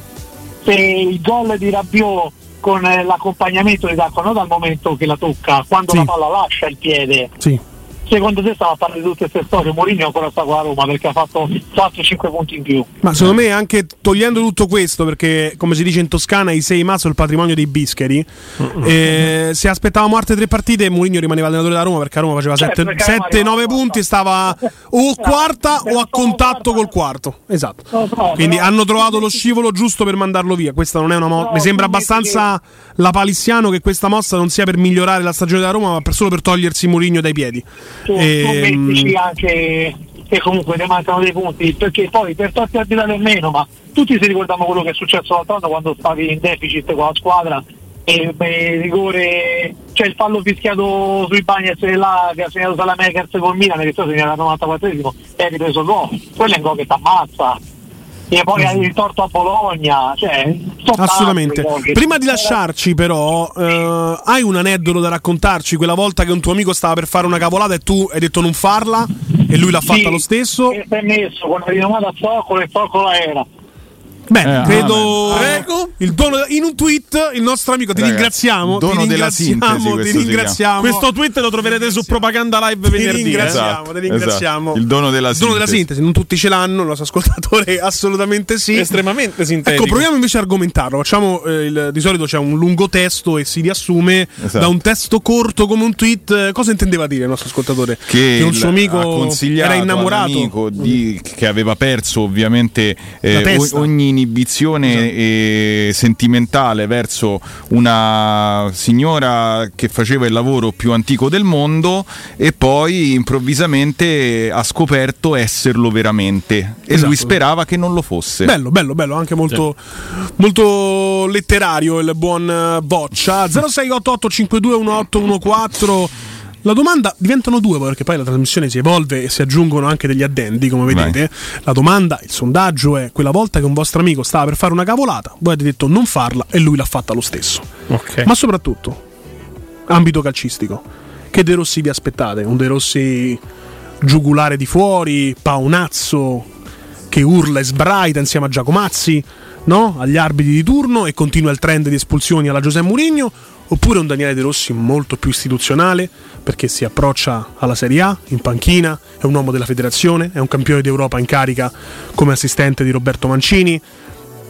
se il gol di Rabiot con eh, l'accompagnamento di Dacco, non dal momento che la tocca, quando Sì. la palla lascia il piede, Sì. Secondo te stiamo a di tutte queste storie? Mourinho ancora sta con la Roma perché ha fatto 4-5 punti in più. Ma secondo me anche togliendo tutto questo, perché come si dice in Toscana, i sei ma sono il patrimonio dei bischeri. eh, se aspettavamo altre tre partite, Mourinho rimaneva allenatore da Roma perché a Roma faceva Certo, perché a Roma 7-9 arrivava punti, stava o quarta o a contatto col quarto. Esatto. Quindi hanno trovato lo scivolo giusto per mandarlo via. Questa non è una. No, Mi sembra abbastanza la palissiano che questa mossa non sia per migliorare la stagione della Roma, ma per solo per togliersi Mourinho dai piedi. tu, tu Ehm, mettici anche che comunque ne mancano dei punti perché poi per torti arbitrali o meno ma tutti si ricordano quello che è successo l'altro anno quando stavi in deficit con la squadra e beh, rigore cioè il fallo fischiato sui Bagnets e là che ha segnato Salamakers col Milan che poi segnato al 94esimo e hai ripreso il gol quello è un gol che ti ammazza e poi hai il torto a Bologna cioè Assolutamente. tanti Prima di lasciarci, però, eh, hai un aneddoto da raccontarci? Quella volta che un tuo amico stava per fare una cavolata e tu hai detto non farla e lui l'ha fatta Sì, lo stesso? e si è messo con la rinomata a Zoccolo e Zoccolo era Beh, Eh, credo. Prego. Il dono, in un tweet, il nostro amico, ti Ragazzi, ringraziamo. dono ti della ringraziamo, sintesi, ti questo si ringraziamo. Questo tweet lo troverete su Propaganda Live Ti venerdì. eh. ringraziamo, Esatto, ti ringraziamo. esatto. Il dono della Il dono della sintesi. sintesi, non tutti ce l'hanno, il nostro ascoltatore assolutamente sì. Estremamente sintetico. Ecco, proviamo invece a argomentarlo. Facciamo, eh, il- di solito c'è un lungo testo e si riassume Esatto. da un testo corto come un tweet. eh, Cosa intendeva dire il nostro ascoltatore? che, un il- suo amico era innamorato. di- che aveva perso ovviamente eh, La testa. o- ogni inibizione eh, sentimentale verso una signora che faceva il lavoro più antico del mondo e poi improvvisamente ha scoperto esserlo veramente e Esatto. lui sperava che non lo fosse. Bello, bello, bello, anche molto, molto letterario il buon Boccia. 0688521814. La domanda diventano due perché poi la trasmissione si evolve e si aggiungono anche degli addendi, come vedete. La domanda, il sondaggio è quella volta che un vostro amico stava per fare una cavolata, voi avete detto non farla e lui l'ha fatta lo stesso. Ok. Ma soprattutto, ambito calcistico, che De Rossi vi aspettate? Un De Rossi giugulare di fuori, paonazzo, che urla e sbraita insieme a Giacomazzi, no? agli arbitri di turno e continua il trend di espulsioni alla Giuseppe Mourinho, oppure un Daniele De Rossi molto più istituzionale perché si approccia alla Serie A in panchina, è un uomo della federazione, è un campione d'Europa in carica come assistente di Roberto Mancini.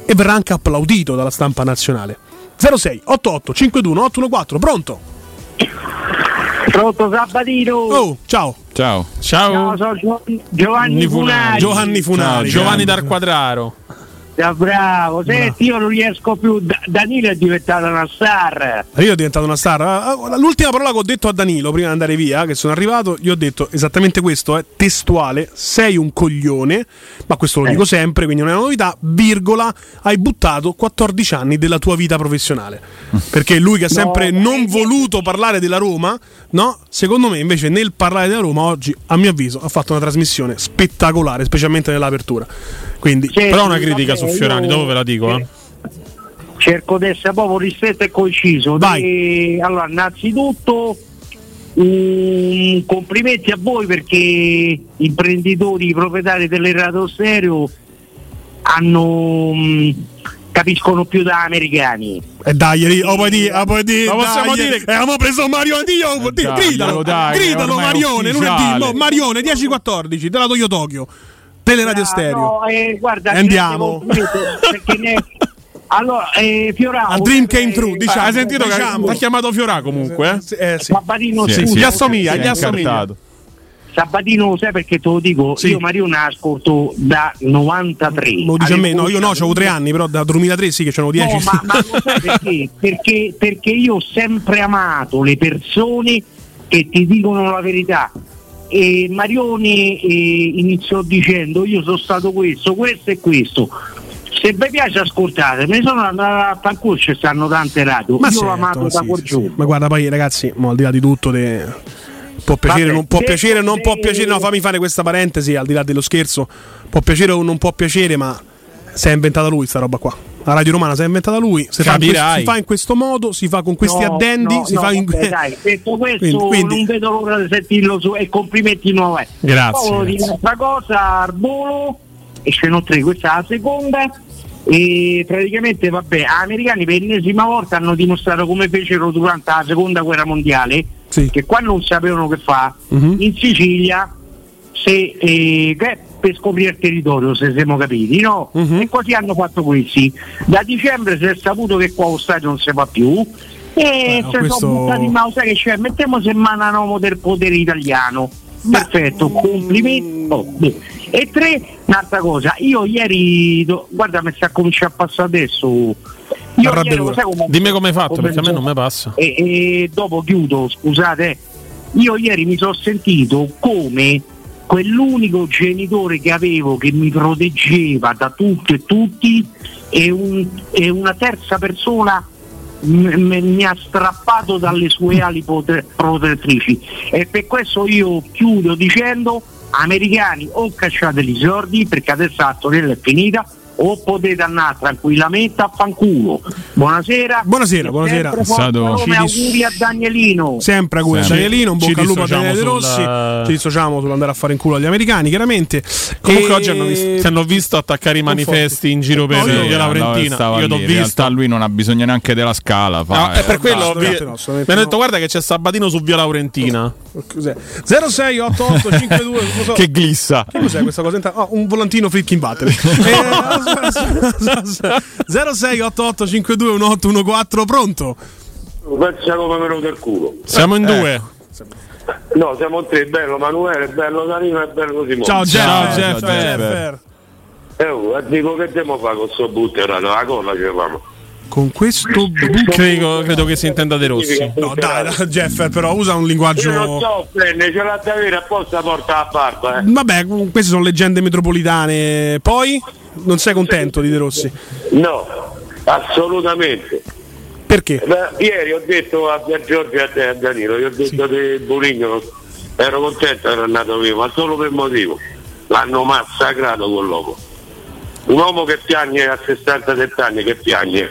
e verrà anche applaudito dalla stampa nazionale. 06 88 52 814, pronto? Pronto Sabatino? Oh, ciao. Ciao. Ciao. sono Gio- Giovanni Funari. Giovanni Funari. Giovanni Dal Quadraro. Ah, bravo, senti, io non riesco più. Da- Danilo è diventata una star. Io ho diventato una star. Ah, L'ultima parola che ho detto a Danilo prima di andare via, che sono arrivato, gli ho detto esattamente questo, è testuale, sei un coglione, ma questo lo Eh. dico sempre, quindi non è una novità, virgola, hai buttato 14 anni della tua vita professionale. Perché lui che ha sempre non voluto parlare della Roma, no? Secondo me invece nel parlare della Roma oggi, a mio avviso, ha fatto una trasmissione spettacolare, specialmente nell'apertura. Quindi, Però una critica su vabbè, Fiorani, io- dopo ve la dico. Eh. Cerco di essere proprio ristretto e conciso. E, allora, innanzitutto, un complimenti a voi perché imprenditori, proprietari delle radio stereo hanno, mh, capiscono più da americani. E dai, ri- oh, puoi dire, oh, puoi dire, Ma possiamo dai, dire- eh, abbiamo preso Mario di- dai, gridalo, dai, gridalo Marione, lunedì, no, Marione 10-14, te la do io Tokyo, teleradio Ah, stereo. no, eh, guarda, Andiamo. perché ne- Allora, eh, Fiorano, A dream came true, diciamo, Hai sentito che diciamo. ha chiamato Fiorà comunque? Eh? Eh, sì. Sabatino, Sì, scusa, sì, Gli assomiglia, gli assomiglia. Sabatino, sai perché te lo dico? Sì. Io Marione la ascolto da 93. Lo dice a me, no, io no, Avevo- avevo tre anni, però da 2003 sì che c'erano 10. No, ma, ma lo sai perché? perché? Perché io ho sempre amato le persone che ti dicono la verità. E Marione eh, iniziò dicendo io sono stato questo, questo e questo. Se vi piace ascoltate, me sono andato a fanculo, ci stanno tante radio. Ma io certo, l'ho amato sì, da quel sì, sì. Ma guarda, poi ragazzi, mo, al di là di tutto, de- può piacere, Vabbè, non può piacere, non può piacere. No, fammi fare questa parentesi, al di là dello scherzo, può piacere o non può piacere, ma si è inventata lui sta roba qua. La Radio Romana si è inventata lui, si fa, in questo, Capirai. si fa in questo modo, si fa con questi No, addendi, no, si no, fa in vabbè, dai, detto questo Quindi- quindi- non vedo l'ora di sentirlo su e complimenti nuovi. Grazie, Poi di grazie. un'altra cosa, al volo, e ce n'ho tre, questa è la seconda. E praticamente vabbè, gli americani per l'ennesima volta hanno dimostrato come fecero durante la seconda guerra mondiale, che qua non sapevano che fa, Mhm. in Sicilia se, eh, per scoprire il territorio, se siamo capiti, no? Mhm. E così hanno fatto questi. Da dicembre si è saputo che qua lo stadio non si fa più. E no, se questo- sono buttati in sai che c'è? Mettiamo se mananomo del potere italiano. Perfetto, complimenti. Oh, e tre, un'altra cosa, io ieri, do- guarda mi sta cominciando a passare adesso. Io ieri, sai come- Dimmi come hai fatto, come perché a me non mi passa. e, e dopo chiudo, scusate, io ieri mi sono sentito come quell'unico genitore che avevo che mi proteggeva da tutto e tutti e, un- e una terza persona m- m- mi ha strappato dalle sue ali pote- protettrici. E per questo io chiudo dicendo americani o cacciate i soldi perché adesso la storiella è finita o potete andare tranquillamente a fanculo buonasera Buonasera, buonasera. È stato- Ci dis- auguri a Danielino Sempre a cui Sempre. Danielino, un Ci bocca al lupo a Daniele De sul- Rossi. Ci dissociamo sull'andare a fare in culo agli americani, chiaramente. Comunque E- oggi hanno visto, ti hanno visto attaccare i manifesti in giro per No, io- Via Laurentina. stava Io t'ho lì, in visto. realtà lui non ha bisogno neanche della scala. Fa, No, è per quello vi- assolutamente no, mi assolutamente hanno no. detto guarda che c'è Sabatino su Via Laurentina. Cos'è? 068852 cosa- Che glissa. Che cos'è questa cosa? Oh, un volantino Flicking Battery. Eh, 0688521814, pronto? Me lo del culo. Siamo in due. No, siamo in tre, bello Manuele, bello Danilo e bello Simone. Ciao Jeff. Ciao, Jeff. Jeff. Jeffer. Eh, oh, dico che dobbiamo fare con sto butterato, la colla ce l'avamo. Con questo Credo, credo che si intenda De Rossi. No, dai, dai, Jeffer, però usa un linguaggio. Io non so, prende, ce l'ha da avere apposta porta la barba, eh. Vabbè, queste sono leggende metropolitane. Poi non sei contento di De Rossi? No, assolutamente. Perché? Beh, ieri ho detto a Via Giorgio e a te e a Danilo, gli ho detto di Buligno, ero contento era andato via, ma solo per motivo. L'hanno massacrato quell'uomo. Un uomo che piagne a 67 anni, che piagne.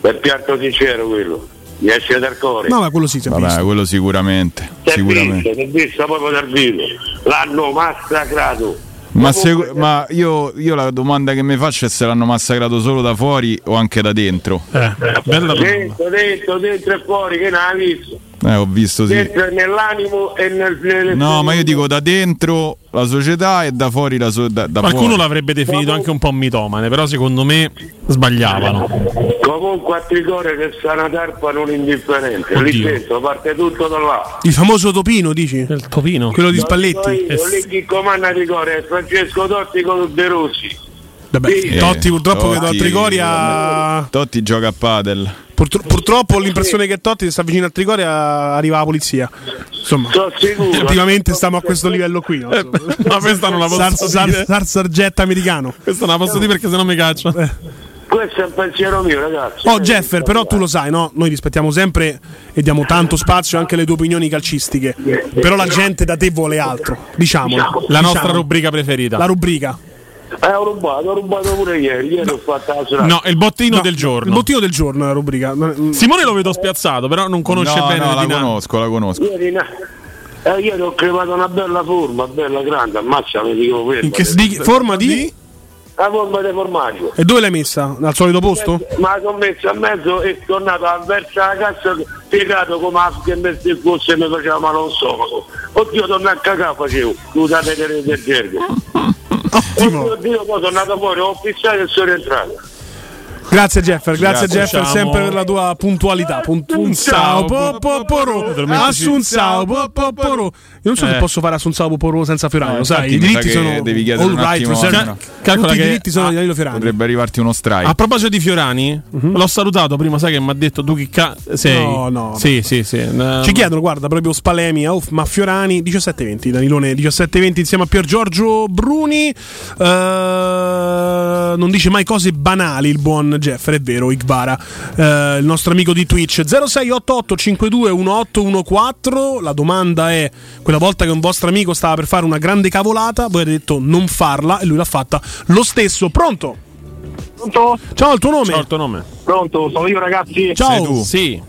Per pianto sincero quello. Mi esce dal cuore. No, ma quello sì, si è Vabbè, visto. quello sicuramente. Si è sicuramente. visto, si è visto proprio dal vivo. L'hanno massacrato. Ma, se- ma io, io la domanda che mi faccio è se l'hanno massacrato solo da fuori o anche da dentro. Eh, bella Dentro, dentro, dentro e fuori, che ne hai visto? Eh, ho visto sì. Dentro nell'animo e nel, nelle No, ma io dico da dentro la società e da fuori la so- da, da Qualcuno fuori. l'avrebbe definito anche un po' mitomane, però secondo me sbagliavano. Comunque a Tricore che sta una tarpa non indifferente. Lì Oddio. dentro parte tutto da là. Il famoso Topino, dici? Il Topino? Quello di Lo dico Spalletti? Io, lì chi comanda Tricore è Francesco Totti con De Rossi. Vabbè, Sì. Totti purtroppo Totti- vedo a Trigoria. Totti gioca a padel. Purtro- purtroppo ho l'impressione che Totti se sta vicino a Trigoria arriva la polizia. Insomma, ultimamente stiamo a questo livello qui. No? Ma questa non la posso Sar, sar, dire. sar- sargetta americano. Questa non la posso dire perché sennò mi caccia. Questo è un pensiero mio, ragazzi. Oh Jeffer, però tu lo sai, no? Noi rispettiamo sempre e diamo tanto spazio anche alle tue opinioni calcistiche. Però la gente da te vuole altro, diciamolo. La nostra Diciamo. rubrica preferita. La rubrica. Eh, ho rubato, ho rubato pure ieri. Ieri ho fatto la serata. No, il bottino No, del giorno. Il bottino del giorno è la rubrica. Simone lo vedo spiazzato, però non conosce no, bene no, la dinamiche. conosco, la conosco. Ieri, eh, ieri ho creato una bella forma, bella grande, ammazza, mi dico fermo. In che di- forma di? La forma di formaggio. E dove l'hai messa? Al solito posto? Ma l'ho messa a mezzo e tornato a verso la cassa piegato come a che se fosse mi faceva male un stomaco. Oddio, torna a cagare facevo, scusate del gergo. Oddio, oddio, poi sono andato fuori, ho fissato e sono rientrato. Grazie Jeffer, grazie, Grazie, Jeffer ciao. sempre per la tua puntualità. Puntunsao po po poro, assunzao po po poro. Io non so se Eh. posso fare assunzao po poro senza Fiorano, No, sai, i diritti sono devi chiedere all un right, attimo, reserved. no. Calcola Tutti i diritti sono di Danilo Fiorani. Potrebbe arrivarti uno strike. A proposito di Fiorani, l'ho salutato prima, sai che mi ha detto tu chi ca- sei? No, no. Sì, sì, sì. Eh, Ci chiedono, guarda, proprio Spalemi, oh, ma Fiorani 17-20, Danilone 17-20 insieme a Pier Giorgio Bruni. Eh, non dice mai cose banali il buon Jeffer, è vero, Igbara. Eh, il nostro amico di Twitch 0688 52 1814. La domanda è: quella volta che un vostro amico stava per fare una grande cavolata, voi avete detto non farla e lui l'ha fatta lo stesso. Pronto? Pronto? Ciao, il tuo nome? Ciao, il tuo nome. Pronto, sono io ragazzi. Ciao. Sei tu. Sì.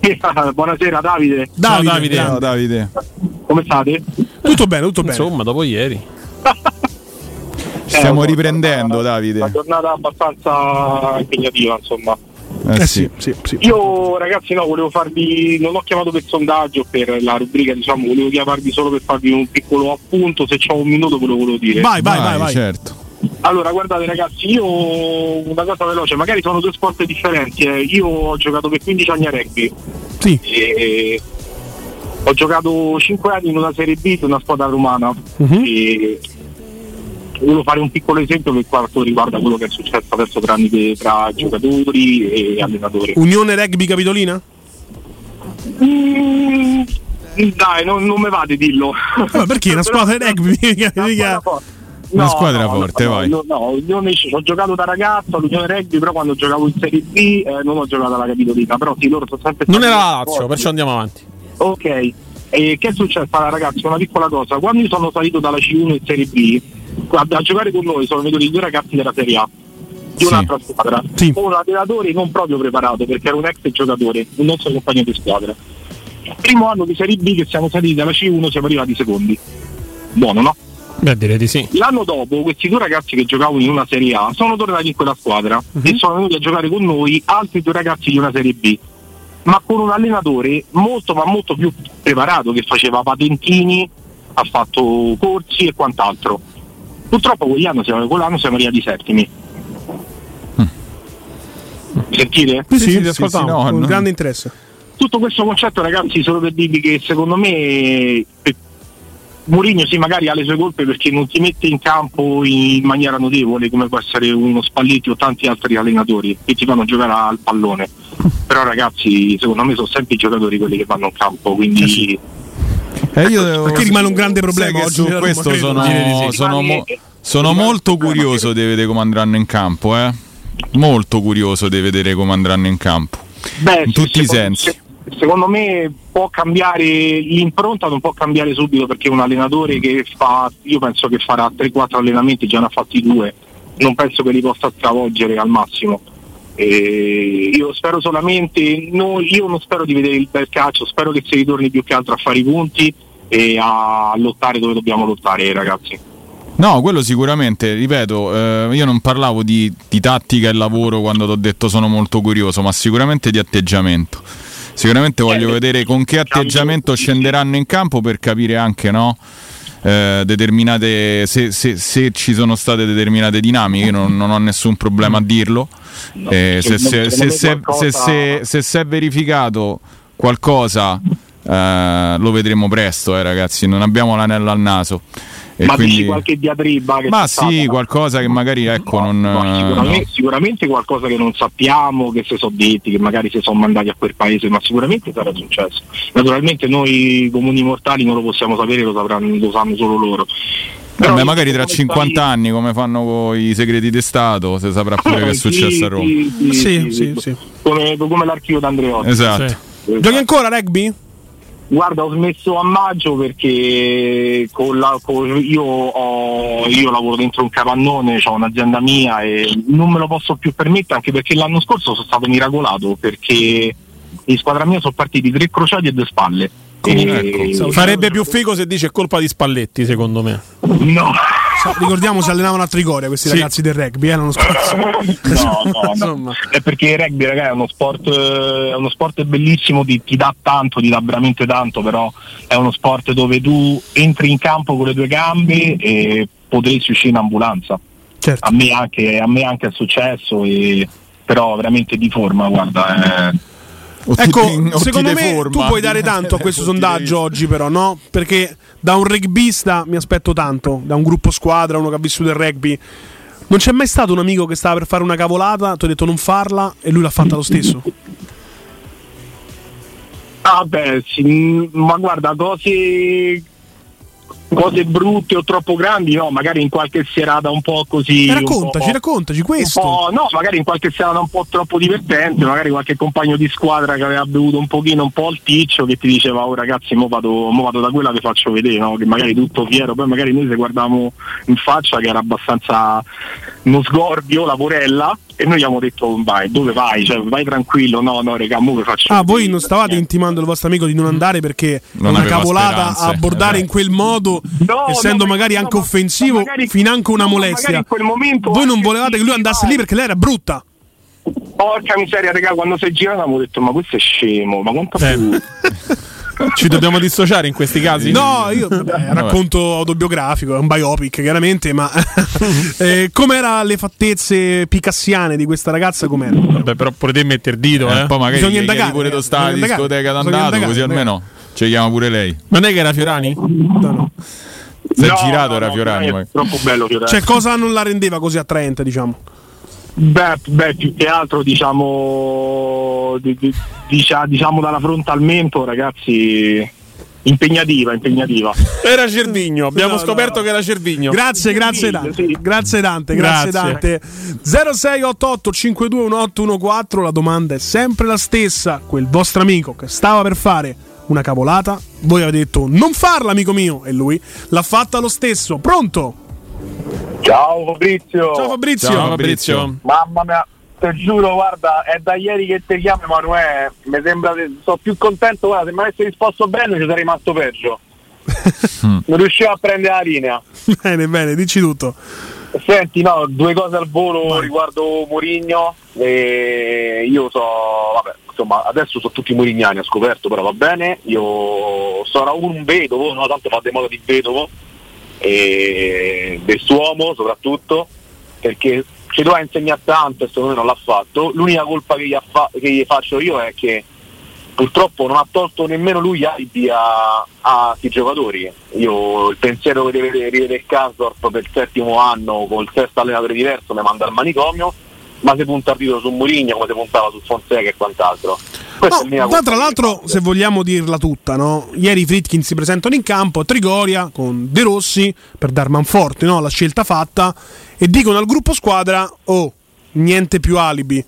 Buonasera Davide. Davide, Ciao, Davide. Ciao Davide. Come state? Tutto bene, tutto bene. Insomma, dopo ieri. Stiamo Eh, riprendendo, Una Davide. giornata abbastanza impegnativa, insomma. Eh Eh sì. sì, sì. Io ragazzi no, volevo farvi, non ho chiamato per sondaggio per la rubrica, diciamo, volevo chiamarvi solo per farvi un piccolo appunto, se c'ho un minuto ve lo volevo dire. Vai, vai, vai, vai. certo. Allora, guardate ragazzi, io una cosa veloce, magari sono due sport differenti, eh. io ho giocato per 15 anni a rugby. Sì. E ho giocato 5 anni in una Serie B di una squadra romana Mhm. e volevo fare un piccolo esempio per quanto riguarda quello che è successo adesso tramite tra giocatori e allenatori. Unione Rugby Capitolina? Mm, dai, non, non me va di dirlo. Ma perché una squadra di rugby? mica- mica- Una squadra forte, no, vai. No, no, l'Unione- ho giocato da ragazzo all'Unione Rugby, però quando giocavo in Serie B eh, non ho giocato alla Capitolina, però sì, loro sono sempre Non era la Lazio, forti. perciò andiamo avanti. Ok, e che è successo ragazzi? Una piccola cosa, quando io sono salito dalla C1 in Serie B, a, a giocare con noi sono venuti due ragazzi della Serie A di Sì. un'altra squadra, un allenatore non proprio preparato perché era un ex giocatore, un nostro compagno di squadra. Primo anno di Serie B che siamo saliti dalla C1 siamo arrivati secondi. Buono, no? Beh, direi di sì. L'anno dopo questi due ragazzi che giocavano in una Serie A sono tornati in quella squadra e sono venuti a giocare con noi altri due ragazzi di una Serie B, ma con un allenatore molto ma molto più preparato che faceva patentini, ha fatto corsi e quant'altro. Purtroppo quell'anno siamo, quell'anno siamo arrivati settimi. Sentite? Sì, sì, sì, ti sì, ascoltavo sì, no, con no. grande interesse. tutto questo concetto ragazzi solo per dirvi che secondo me eh, Mourinho sì magari ha le sue colpe perché non si mette in campo in maniera notevole come può essere uno Spalletti o tanti altri allenatori che ti fanno giocare al pallone però ragazzi secondo me sono sempre i giocatori quelli che vanno in campo quindi Eh, io devo- Perché rimane un grande problema oggi su questo sono, sì. sono mo- sono molto curioso di vedere come andranno in campo, eh. Molto curioso di vedere come andranno in campo. Beh, in sì, tutti i secondo- sensi. se- secondo me può cambiare l'impronta non può cambiare subito perché un allenatore che fa io penso che farà 3-4 allenamenti già ne ha fatti due non penso che li possa stravolgere al massimo E io spero solamente no, io non spero di vedere il bel calcio spero che si ritorni più che altro a fare i punti e a lottare dove dobbiamo lottare ragazzi No, quello sicuramente, ripeto, eh, io non parlavo di, di tattica e lavoro quando ti ho detto sono molto curioso, ma sicuramente di atteggiamento. Sicuramente voglio vedere con che atteggiamento scenderanno in campo per capire anche no, eh, determinate, se, se- se ci sono state determinate dinamiche, non, non ho nessun problema a dirlo. Eh, se, se- se- se- se- se- se si è verificato qualcosa eh, lo vedremo presto, eh, ragazzi, non abbiamo l'anello al naso. E ma quindi- dici qualche diatriba che ma c'è stata? sì, qualcosa che magari ecco non... Sicuramente, no. sicuramente qualcosa che non sappiamo, che si sono detti, che magari si sono mandati a quel paese, ma sicuramente sarà successo. Naturalmente noi comuni mortali non lo possiamo sapere, lo sapranno, lo sanno solo loro. Però Vabbè, io magari tra come 50 stai- anni, come fanno i segreti di Stato, si saprà pure che è Sì, successo a Roma. sì, Sì, sì, sì. Come, come l'archivio d'Andreotti. Esatto. Giochi ancora rugby? Guarda, ho smesso a maggio perché con la- con- io, ho- io lavoro dentro un capannone, ho un'azienda mia e non me lo posso più permettere anche perché l'anno scorso sono stato miracolato perché in squadra mia sono partiti tre crociati e due spalle. E- Farebbe più figo se dice è colpa di Spalletti, secondo me. No. Sa- Ricordiamo si allenavano a Trigoria questi Sì. ragazzi del rugby eh, l'anno scorso. No, no, no. È perché il rugby, ragazzi, è uno sport, eh, è uno sport bellissimo, ti, ti dà tanto, ti dà veramente tanto, però è uno sport dove tu entri in campo con le tue gambe e potresti uscire in ambulanza. Certo. A, me anche, a me anche è successo, e, però veramente di forma, guarda. Eh. Ecco, secondo me tu puoi dare tanto a questo sondaggio oggi, però, no? Perché da un rugbista mi aspetto tanto, da un gruppo squadra, uno che ha vissuto il rugby. Non c'è mai stato un amico che stava per fare una cavolata, ti ho detto non farla e lui l'ha fatta lo stesso. Ah beh, sì, ma guarda, cose, cose brutte o troppo grandi, no, magari in qualche serata un po' così. Raccontaci, po'- raccontaci un questo. po'- no, magari in qualche serata un po' troppo divertente, magari qualche compagno di squadra che aveva bevuto un pochino un po' il ticcio che ti diceva oh ragazzi mo vado, mo vado da quella che faccio vedere, no? che magari tutto fiero, poi magari noi se guardavamo in faccia che era abbastanza uno sgorbio, la porella, e noi gli abbiamo detto vai, dove vai? Cioè, vai tranquillo, no, no, mo che faccio Ah, voi non stavate intimando il vostro amico di non andare perché Non è una cavolata speranze, a abbordare in quel modo, No, essendo no, ma- magari no, anche offensivo, ma magari- finanche una no, molestia. in quel momento Voi non volevate che lui andasse lì perché lei era brutta. Porca miseria, raga, quando sei girato abbiamo detto ma questo è scemo, ma quanto più... Ci dobbiamo dissociare in questi casi? No, io vabbè, racconto autobiografico, è un biopic chiaramente, ma eh, com'era le fattezze picassiane di questa ragazza? Com'era? Vabbè, però pure te metter dito, Eh, eh. poi magari Bisogna indagare, pure eh, dove sta la bisogna indagare, discoteca bisogna d'andato, indagare, così almeno ci chiama pure lei. Non è che era Fiorani? Si è No, girato, no, era no, Fiorani. è ma- troppo bello Fiorani. Cioè, cosa non la rendeva così attraente, diciamo? Beh, beh, più che altro diciamo, di- di- dicia- diciamo dalla frontalmento, ragazzi, impegnativa, impegnativa. Era Cervigno, abbiamo No, scoperto no. che era Cervigno. Grazie, grazie Dante. Grazie Dante, grazie, Grazie. Dante. 0688 521814 la domanda è sempre la stessa. Quel vostro amico che stava per fare una cavolata, voi avete detto non farla amico mio e lui l'ha fatta lo stesso. Pronto? Ciao Fabrizio. Ciao Fabrizio. Ciao Fabrizio. Mamma mia, te giuro, guarda, è da ieri che ti chiamo Emanuele. Mi sembra che sono più contento, guarda, se mi avessi risposto bene ci sarei rimasto peggio. non riuscivo a prendere la linea. bene, bene, dici tutto. Senti, no, due cose al volo riguardo Murigno. E io so, vabbè, insomma, adesso sono tutti murignani, ho scoperto, però va bene. Io sono un vedovo, no, tanto fate modo di vedovo, e del suo uomo soprattutto, perché ci doveva insegnare tanto e secondo me non l'ha fatto. L'unica colpa che gli, ha fa- che gli faccio io è che purtroppo non ha tolto nemmeno lui alibi a, a questi giocatori. Io il pensiero che deve rivedere Karsdorp per il settimo anno col sesto allenatore diverso mi manda al manicomio, ma si punta il dito su Mourinho come si puntava su Fonseca e quant'altro. Questa l'unica Ma tra l'altro, se vogliamo dirla tutta, no? ieri i Fritkin si presentano in campo a Trigoria con De Rossi per dar manforte, no? la scelta fatta, e dicono al gruppo squadra: Oh, niente più alibi.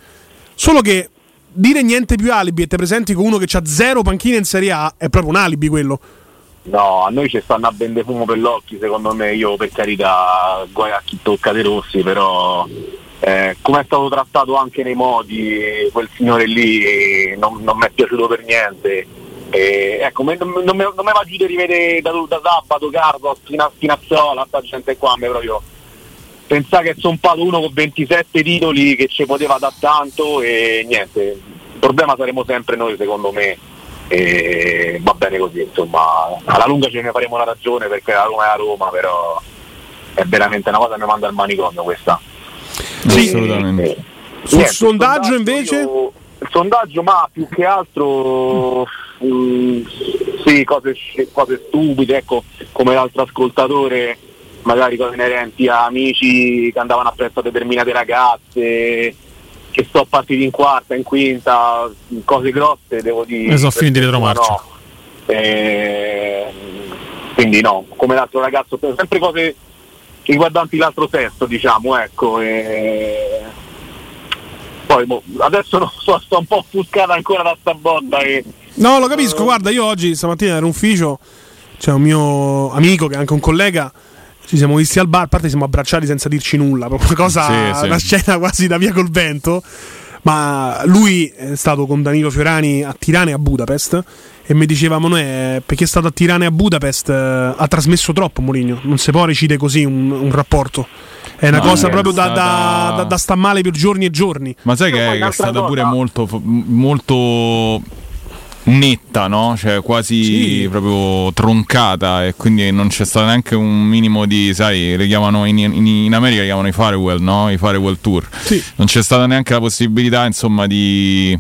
Solo che dire niente più alibi e te presenti con uno che ha zero panchine in Serie A è proprio un alibi quello. No, a noi ci stanno a vendere fumo per l'occhio, secondo me, io per carità guai a chi tocca De Rossi, però eh, come è stato trattato anche nei modi, quel signore lì non, non mi è piaciuto per niente. E, ecco, me- non, non me, non me va giù di rivedere da, da sabato, Carlos, fino a Spinazzola, sta gente qua, me proprio pensare che sono pato uno con 27 titoli che ci poteva da tanto e niente, il problema saremo sempre noi secondo me e va bene così, insomma, alla lunga ce ne faremo una ragione perché la Roma è la Roma, però è veramente una cosa che mi manda al manicomio questa. Sì, assolutamente. Sul Niente, sondaggio invece? io- il sondaggio, ma più che altro mm, sì, cose, cose stupide, ecco, come l'altro ascoltatore, magari cose inerenti a amici che andavano a presto a determinate ragazze, che sto partiti in quarta, in quinta, cose grosse, devo dire. E sono finiti dietro Ma marcia. no. Eh, quindi no, come l'altro ragazzo, sempre cose riguardanti l'altro sesso, diciamo, ecco. e- Poi boh, adesso non so, sto un po' offuscata ancora da sta botta e No, lo capisco. Guarda, io oggi stamattina ero in ufficio. C'è un mio amico che è anche un collega. Ci siamo visti al bar. A parte siamo abbracciati senza dirci nulla. Proprio una cosa, Sì, sì. una scena quasi da via col vento. Ma lui è stato con Danilo Fiorani a Tirana e a Budapest. E mi diceva, Manuè, perché è stato a Tirana e a Budapest eh, ha trasmesso troppo Mourinho. Non si può recite così un, un rapporto. È una No, cosa è proprio da, da, stata- da- da sta male per giorni e giorni. Ma sai che è, che è stata pure molto, molto netta, no? Cioè quasi proprio troncata e quindi non c'è stato neanche un minimo di, sai, le chiamano in, in- in America li chiamano i farewell, no? I farewell tour. Non c'è stata neanche la possibilità, insomma, di,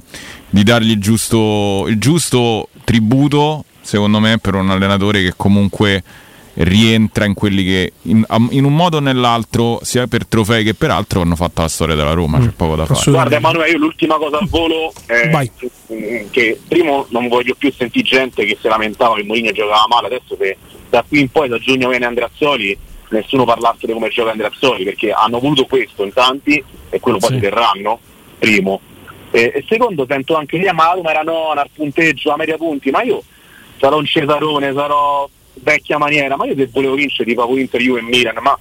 di dargli il giusto, il giusto tributo, secondo me, per un allenatore che comunque rientra in quelli che in, in un modo o nell'altro sia per trofei che per altro hanno fatto la storia della Roma c'è poco da fare. Guarda Emanuele, io l'ultima cosa al volo è mm, che primo non voglio più sentire gente che si lamentava che Mourinho giocava male, adesso se da qui in poi da giugno viene Andreazzoli nessuno parlasse di come gioca Andreazzoli perché hanno voluto questo in tanti e quello poi Sì. si terranno, primo. E, e secondo sento anche lì, ma la Roma era nona al punteggio, a media punti, ma io sarò un Cesarone, sarò vecchia maniera, ma io se volevo vincere tipo con Inter, Juve e Milan, ma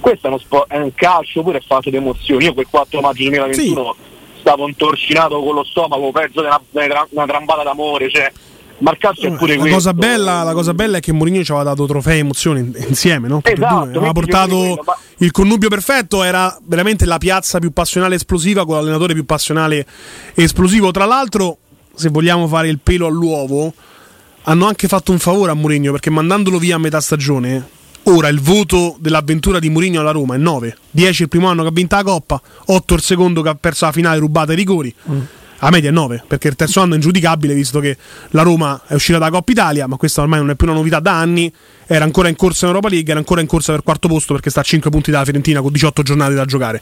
questo è, uno sport, è un calcio pure è fatto di emozioni. Io quel 4 maggio 2021 stavo intorcinato con lo stomaco, peggio di una, una, una trambata d'amore, cioè, ma il calcio è pure La questo. cosa, bella, la cosa bella è che Mourinho ci aveva dato trofei e emozioni in- insieme, no? Esatto. Aveva portato quello, ma- il connubio perfetto, era veramente la piazza più passionale e esplosiva con l'allenatore più passionale e esplosivo. Tra l'altro, se vogliamo fare il pelo all'uovo, hanno anche fatto un favore a Mourinho perché mandandolo via a metà stagione, ora il voto dell'avventura di Mourinho alla Roma è 9. 10 il primo anno che ha vinto la Coppa, 8 il secondo che ha perso la finale rubata ai rigori. La media è 9, perché il terzo anno è ingiudicabile visto che la Roma è uscita dalla Coppa Italia, ma questa ormai non è più una novità da anni, era ancora in corsa in Europa League, era ancora in corsa per quarto posto perché sta a 5 punti dalla Fiorentina con 18 giornate da giocare.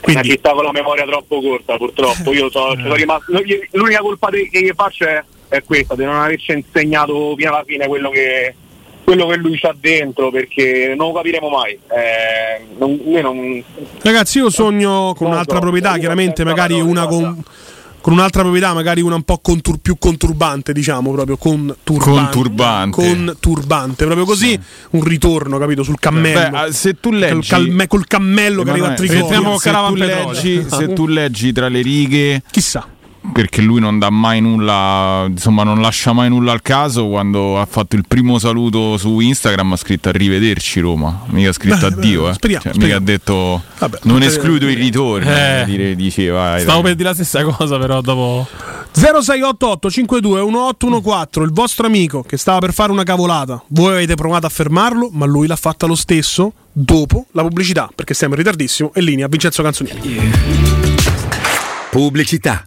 È una città con la memoria troppo corta, purtroppo. Io so, sono rimasto- l'unica colpa che gli faccio è, è questa, di non averci insegnato fino alla fine quello che, quello che lui c'ha dentro, perché non lo capiremo mai. Eh, non- io non- Ragazzi, io sogno con un'altra proprietà, chiaramente magari una con, con un'altra proprietà, magari una un po' contur- più conturbante, diciamo, proprio con turbante. Conturbante. Con turbante, proprio così, un ritorno, capito, sul cammello. Beh, ah, se tu leggi Col, calme- col cammello che arriva a Trigoria. se, tu leggi, se tu leggi tra le righe chissà perché lui non dà mai nulla insomma non lascia mai nulla al caso quando ha fatto il primo saluto su Instagram ha scritto arrivederci Roma mica ha scritto Beh, addio eh. speriamo, Cioè, speriamo. mica ha detto Vabbè, non escludo il ritorno Eh. dire, diceva dai, Stavo dai. per dire la stessa cosa, però dopo. 0688 52 1814 il vostro amico che stava per fare una cavolata voi avete provato a fermarlo ma lui l'ha fatta lo stesso dopo la pubblicità perché siamo in ritardissimo e linea Vincenzo Canzonieri Pubblicità.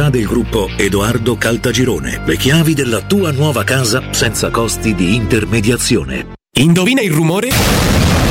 del gruppo Edoardo Caltagirone. Le chiavi della tua nuova casa senza costi di intermediazione. Indovina il rumore?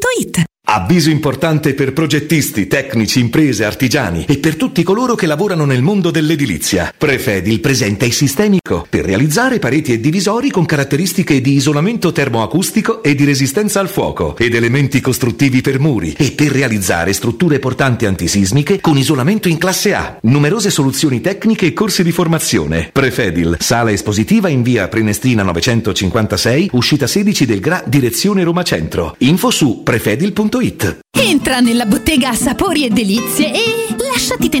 Então, Ita. Avviso importante per progettisti, tecnici, imprese, artigiani e per tutti coloro che lavorano nel mondo dell'edilizia. Prefedil presenta il sistemico per realizzare pareti e divisori con caratteristiche di isolamento termoacustico e di resistenza al fuoco ed elementi costruttivi per muri e per realizzare strutture portanti antisismiche con isolamento in classe A. Numerose soluzioni tecniche e corsi di formazione. Prefedil, sala espositiva in via Prenestina 956, uscita 16 del Gra, direzione Roma Centro. Info su prefedil.it. Entra nella bottega Sapori e Delizie e lasciati tentare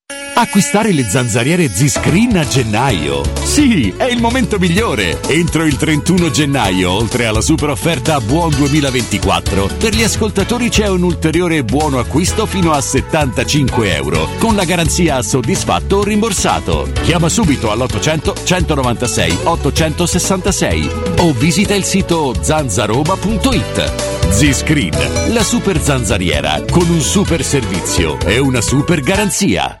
Acquistare le zanzariere Z-Screen a gennaio. Sì, è il momento migliore. Entro il 31 gennaio, oltre alla super offerta Buon 2024, per gli ascoltatori c'è un ulteriore buono acquisto fino a 75 euro, con la garanzia soddisfatto o rimborsato. Chiama subito all'800 196 866 o visita il sito zanzaroma.it. Z-Screen, la super zanzariera, con un super servizio e una super garanzia.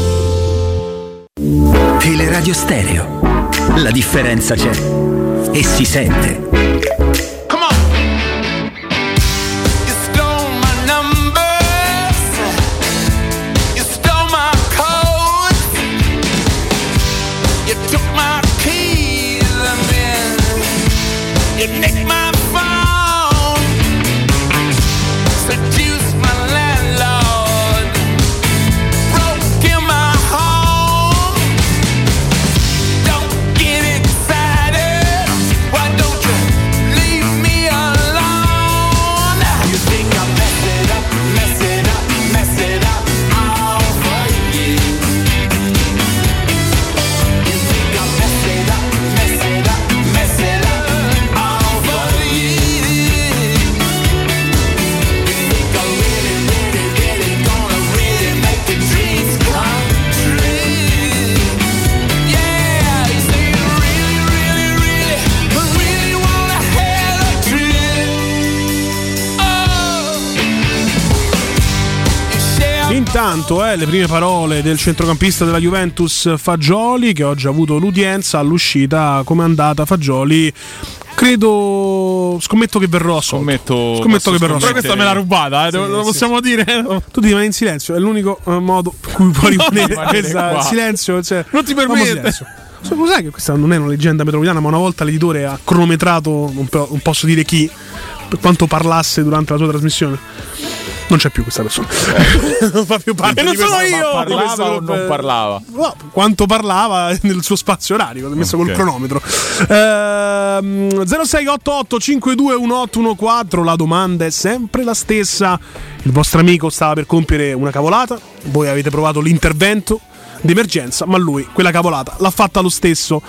Teleradio Stereo. La differenza c'è. E si sente. You stole Intanto, eh, le prime parole del centrocampista della Juventus Fagioli, che oggi ha avuto l'udienza all'uscita. Come è andata Fagioli? Credo. Scommetto che verrò assolto. Scommetto, Scommetto che verrò Però questa me l'ha rubata, eh, Sì, lo sì, possiamo dire? Tu ti rimani in silenzio, è l'unico eh, modo per cui puoi rimanere questa- il silenzio. Cioè, Non ti permette. silenzio. So, lo sai che questa non è una leggenda metropolitana, ma una volta l'editore ha cronometrato, non, po- non posso dire chi, per quanto parlasse durante la sua trasmissione. Non c'è più questa persona. non fa più parte E non sono io! Parlava o non parlava? No, quanto parlava nel suo spazio orario, ho messo Ok. col cronometro. Ehm, 0688 521814, la domanda è sempre la stessa. Il vostro amico stava per compiere una cavolata, voi avete provato l'intervento d'emergenza, ma lui quella cavolata l'ha fatta lo stesso.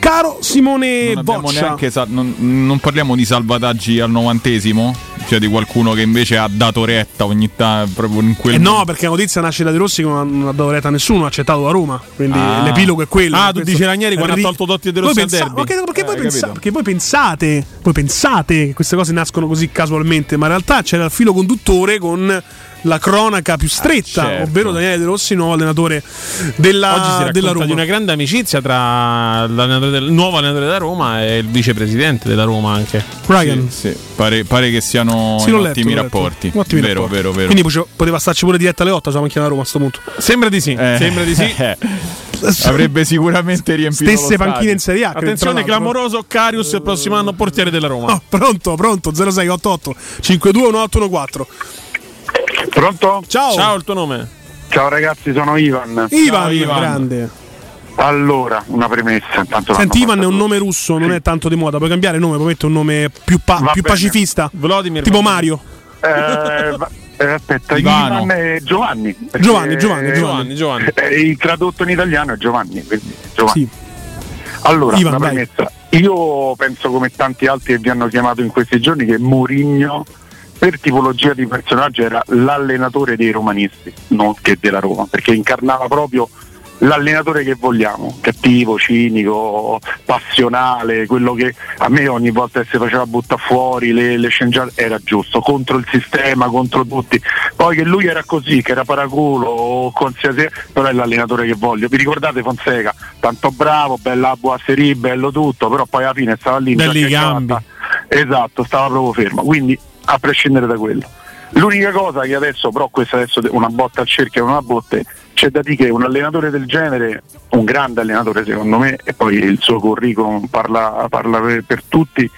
Caro Simone Non, Boccia, sa- non, non parliamo di salvataggi al novantesimo? Cioè di qualcuno che invece ha dato retta ogni tanto proprio in quel Eh no, perché la notizia nasce da De Rossi che non ha dato retta a nessuno, ha accettato da Roma. Quindi Ah. l'epilogo è quello. Ah, tu dici Ranieri quando ha Ri- tolto Dotti e De Voi Rossi al pensa- derby. perché, voi Eh, pensa- capito. perché voi pensate, voi pensate che queste cose nascono così casualmente, ma in realtà c'era il filo conduttore con la cronaca più stretta, certo. ovvero Daniele De Rossi, nuovo allenatore della, Oggi si racconta della Roma. di una grande amicizia tra l'allenatore del, il nuovo allenatore della Roma e il vicepresidente della Roma anche. Ryan. Sì, pare, pare che siano Sì, in letto, ottimi rapporti. Ottimi vero, rapporti. vero, vero. Quindi poteva starci pure diretta alle 8 sulla macchina da Roma a sto punto. Sembra di sì, Eh. sembra di sì. Avrebbe sicuramente riempito Stesse panchine in Serie A. Attenzione, clamoroso Carius il prossimo anno portiere della Roma. Oh, pronto, pronto, 0688 521814. Pronto? Ciao. Ciao, il tuo nome? Ciao ragazzi, sono Ivan. Ivan, Ivan. grande. Allora, una premessa. Intanto Senti, Ivan è un nome russo, non è tanto di moda. Puoi cambiare nome, puoi mettere un nome più, pa- più pacifista. Vladimir Tipo Mario. Eh, eh, aspetta, Ivano. Ivan è Giovanni. Giovanni, Giovanni, Giovanni, Giovanni. eh, il tradotto in italiano è Giovanni. quindi Giovanni. Sì. Allora, Ivan, una vai. premessa. Io penso come tanti altri che vi hanno chiamato in questi giorni che Mourinho per tipologia di personaggio era l'allenatore dei romanisti, non che della Roma, perché incarnava proprio l'allenatore che vogliamo, cattivo, cinico, passionale, quello che a me ogni volta che si faceva buttare fuori le, le sceneggiate era giusto, contro il sistema, contro tutti. Poi che lui era così, che era paraculo, qualsiasi, però è l'allenatore che voglio. Vi ricordate Fonseca? Tanto bravo, bella Boasseri, bello tutto, però poi alla fine stava lì Belli cravatta. Esatto, stava proprio fermo. Quindi a prescindere da quello. L'unica cosa che adesso, però questa adesso è una botta al cerchio e una botte, c'è da dire che un allenatore del genere, un grande allenatore secondo me, e poi il suo curriculum parla, parla per, per tutti,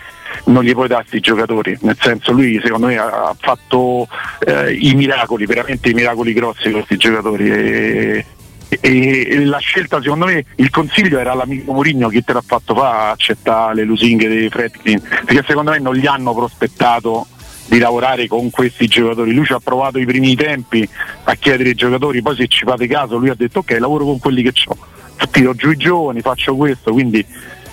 non gli puoi dare questi giocatori, nel senso lui secondo me ha fatto eh, i miracoli, veramente i miracoli grossi con questi giocatori. E, e- e la scelta secondo me il consiglio era all'amico Mourinho che te l'ha fatto fa accettare le lusinghe dei Fredkin perché secondo me non gli hanno prospettato di lavorare con questi giocatori. Lui ci ha provato i primi tempi a chiedere ai giocatori poi se ci fate caso lui ha detto ok lavoro con quelli che ho tiro giù i giovani faccio questo. Quindi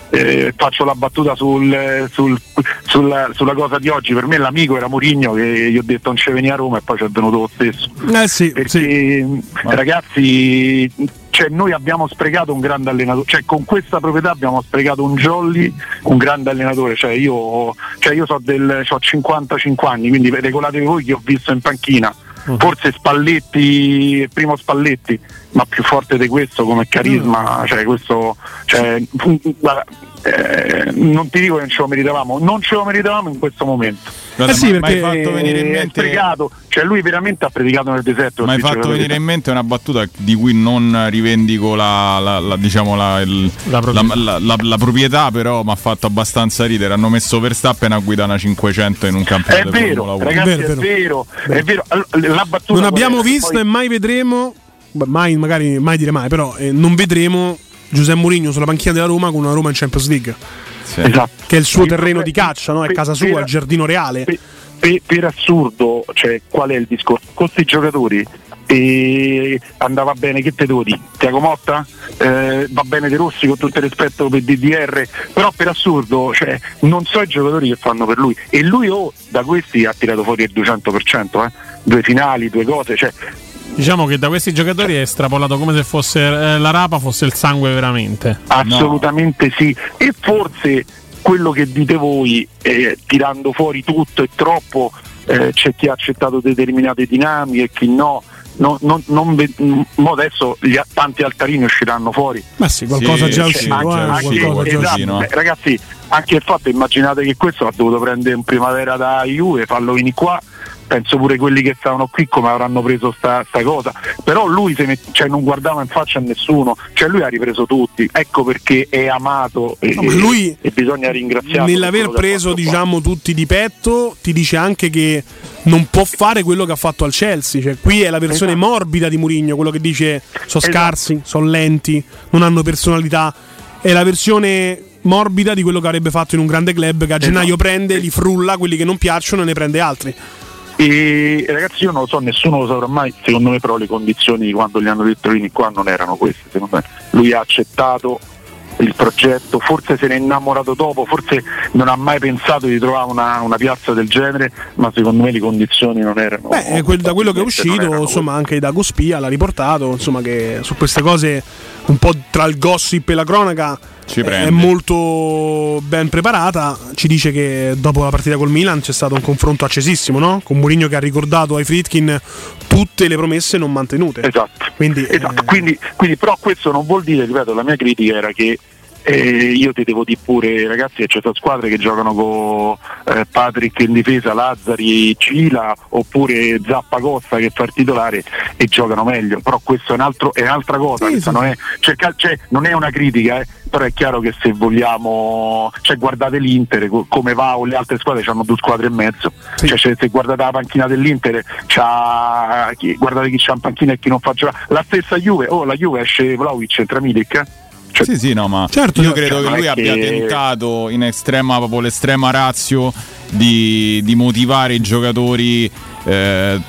eh, faccio la battuta sul- sul- sulla, sulla cosa di oggi. Per me l'amico era Mourinho che gli ho detto non ci veni a Roma e poi ci è venuto lo stesso. Eh sì, perché ragazzi cioè, noi abbiamo sprecato un grande allenatore. Cioè con questa proprietà abbiamo sprecato un jolly un grande allenatore. Cioè io, cioè, io so del, ho 55 anni quindi regolatevi voi che ho visto in panchina forse Spalletti primo Spalletti ma più forte di questo come carisma cioè questo cioè, guarda, eh, non ti dico che non ce lo meritavamo non ce lo meritavamo in questo momento Guarda, Eh sì, ma- ma hai perché fatto venire in è mente cioè lui veramente ha predicato nel deserto Mi hai fatto venire in mente una battuta di cui non rivendico la, la- la- diciamo la, il- La proprietà. la- la- la- la proprietà, però mi ha fatto abbastanza ridere. Hanno messo Verstappen a guidare una 500 in un È campionato di vero, Formula 1. ragazzi, Vero, è vero. vero, è vero. La battuta Non abbiamo è? visto Poi- e mai vedremo, mai magari mai dire mai, però eh, non vedremo Giuseppe Mourinho sulla panchina della Roma con una Roma in Champions League, Sì. Esatto. che è il suo terreno di caccia, no? è per- casa sua, per- il giardino reale. Per, per- per assurdo, cioè, qual è il discorso? Con questi giocatori e andava bene, che te devo dire? Tiago Motta? Eh, va bene De Rossi con tutto il rispetto per DDR, però per assurdo, cioè, non so i giocatori che fanno per lui e lui oh, da questi ha tirato fuori il 200%, eh? due finali, due cose, cioè, Diciamo che da questi giocatori è estrapolato come se fosse eh, la rapa fosse il sangue veramente. Assolutamente sì. E forse quello che dite voi, eh, tirando fuori tutto e troppo, eh, c'è chi ha accettato determinate dinamiche e chi no. Non, non- non ve- adesso gli, tanti altarini usciranno fuori. Ma sì, qualcosa Sì, già uscito. anche, eh, anche- qualcosa già è esatto, no? eh, ragazzi, anche il fatto, immaginate che questo ha dovuto prendere in primavera da Juve, farlo venire qua, penso pure quelli che stavano qui come avranno preso sta, sta cosa, però lui met- cioè, non guardava in faccia a nessuno, cioè lui ha ripreso tutti, ecco perché è amato e, No, lui- e bisogna ringraziarlo. Nell'aver preso diciamo tutti di petto ti dice anche che non può fare quello che ha fatto al Chelsea. Cioè, qui è la versione Esatto. morbida di Mourinho quello che dice sono scarsi, sono lenti non hanno personalità. È la versione morbida di quello che avrebbe fatto in un grande club che a gennaio Esatto. prende, li frulla quelli che non piacciono e ne prende altri E ragazzi io non lo so, nessuno lo saprà mai, secondo me però le condizioni quando gli hanno detto vieni qua non erano queste, secondo me. Lui ha accettato il progetto, forse se ne è innamorato dopo, forse non ha mai pensato di trovare una, una piazza del genere, ma secondo me le condizioni non erano. Beh, eh, quel- da quello che è uscito, insomma, anche da Gospia l'ha riportato, insomma, che su queste cose un po' tra il gossip e la cronaca. È molto ben preparata. Ci dice che dopo la partita col Milan c'è stato un confronto accesissimo, no? Con Mourinho che ha ricordato ai Fritkin tutte le promesse non mantenute. Esatto. Quindi, eh, Esatto, quindi, quindi però questo non vuol dire, ripeto, la mia critica era che eh, io ti devo dire pure ragazzi che c'è squadre che giocano con eh, Patrick in difesa, Lazzari, Cila oppure Zappa Costa che fa il titolare e giocano meglio, però questo è, un altro- è un'altra cosa, questa Non, è, cerca- cioè, non è una critica, eh, però è chiaro che se vogliamo, cioè guardate l'Inter co- come va o le altre squadre hanno due squadre e mezzo, cioè, se- se guardate la panchina dell'Inter c'ha, chi- guardate chi c'ha in panchina e chi non fa giocare, la stessa Juve, oh la Juve esce Vlaovic entra Milik, eh? sì, sì, no, ma Certo, io credo Cioè, che lui abbia che- tentato in estrema, proprio l'estrema razio di, di motivare i giocatori, eh,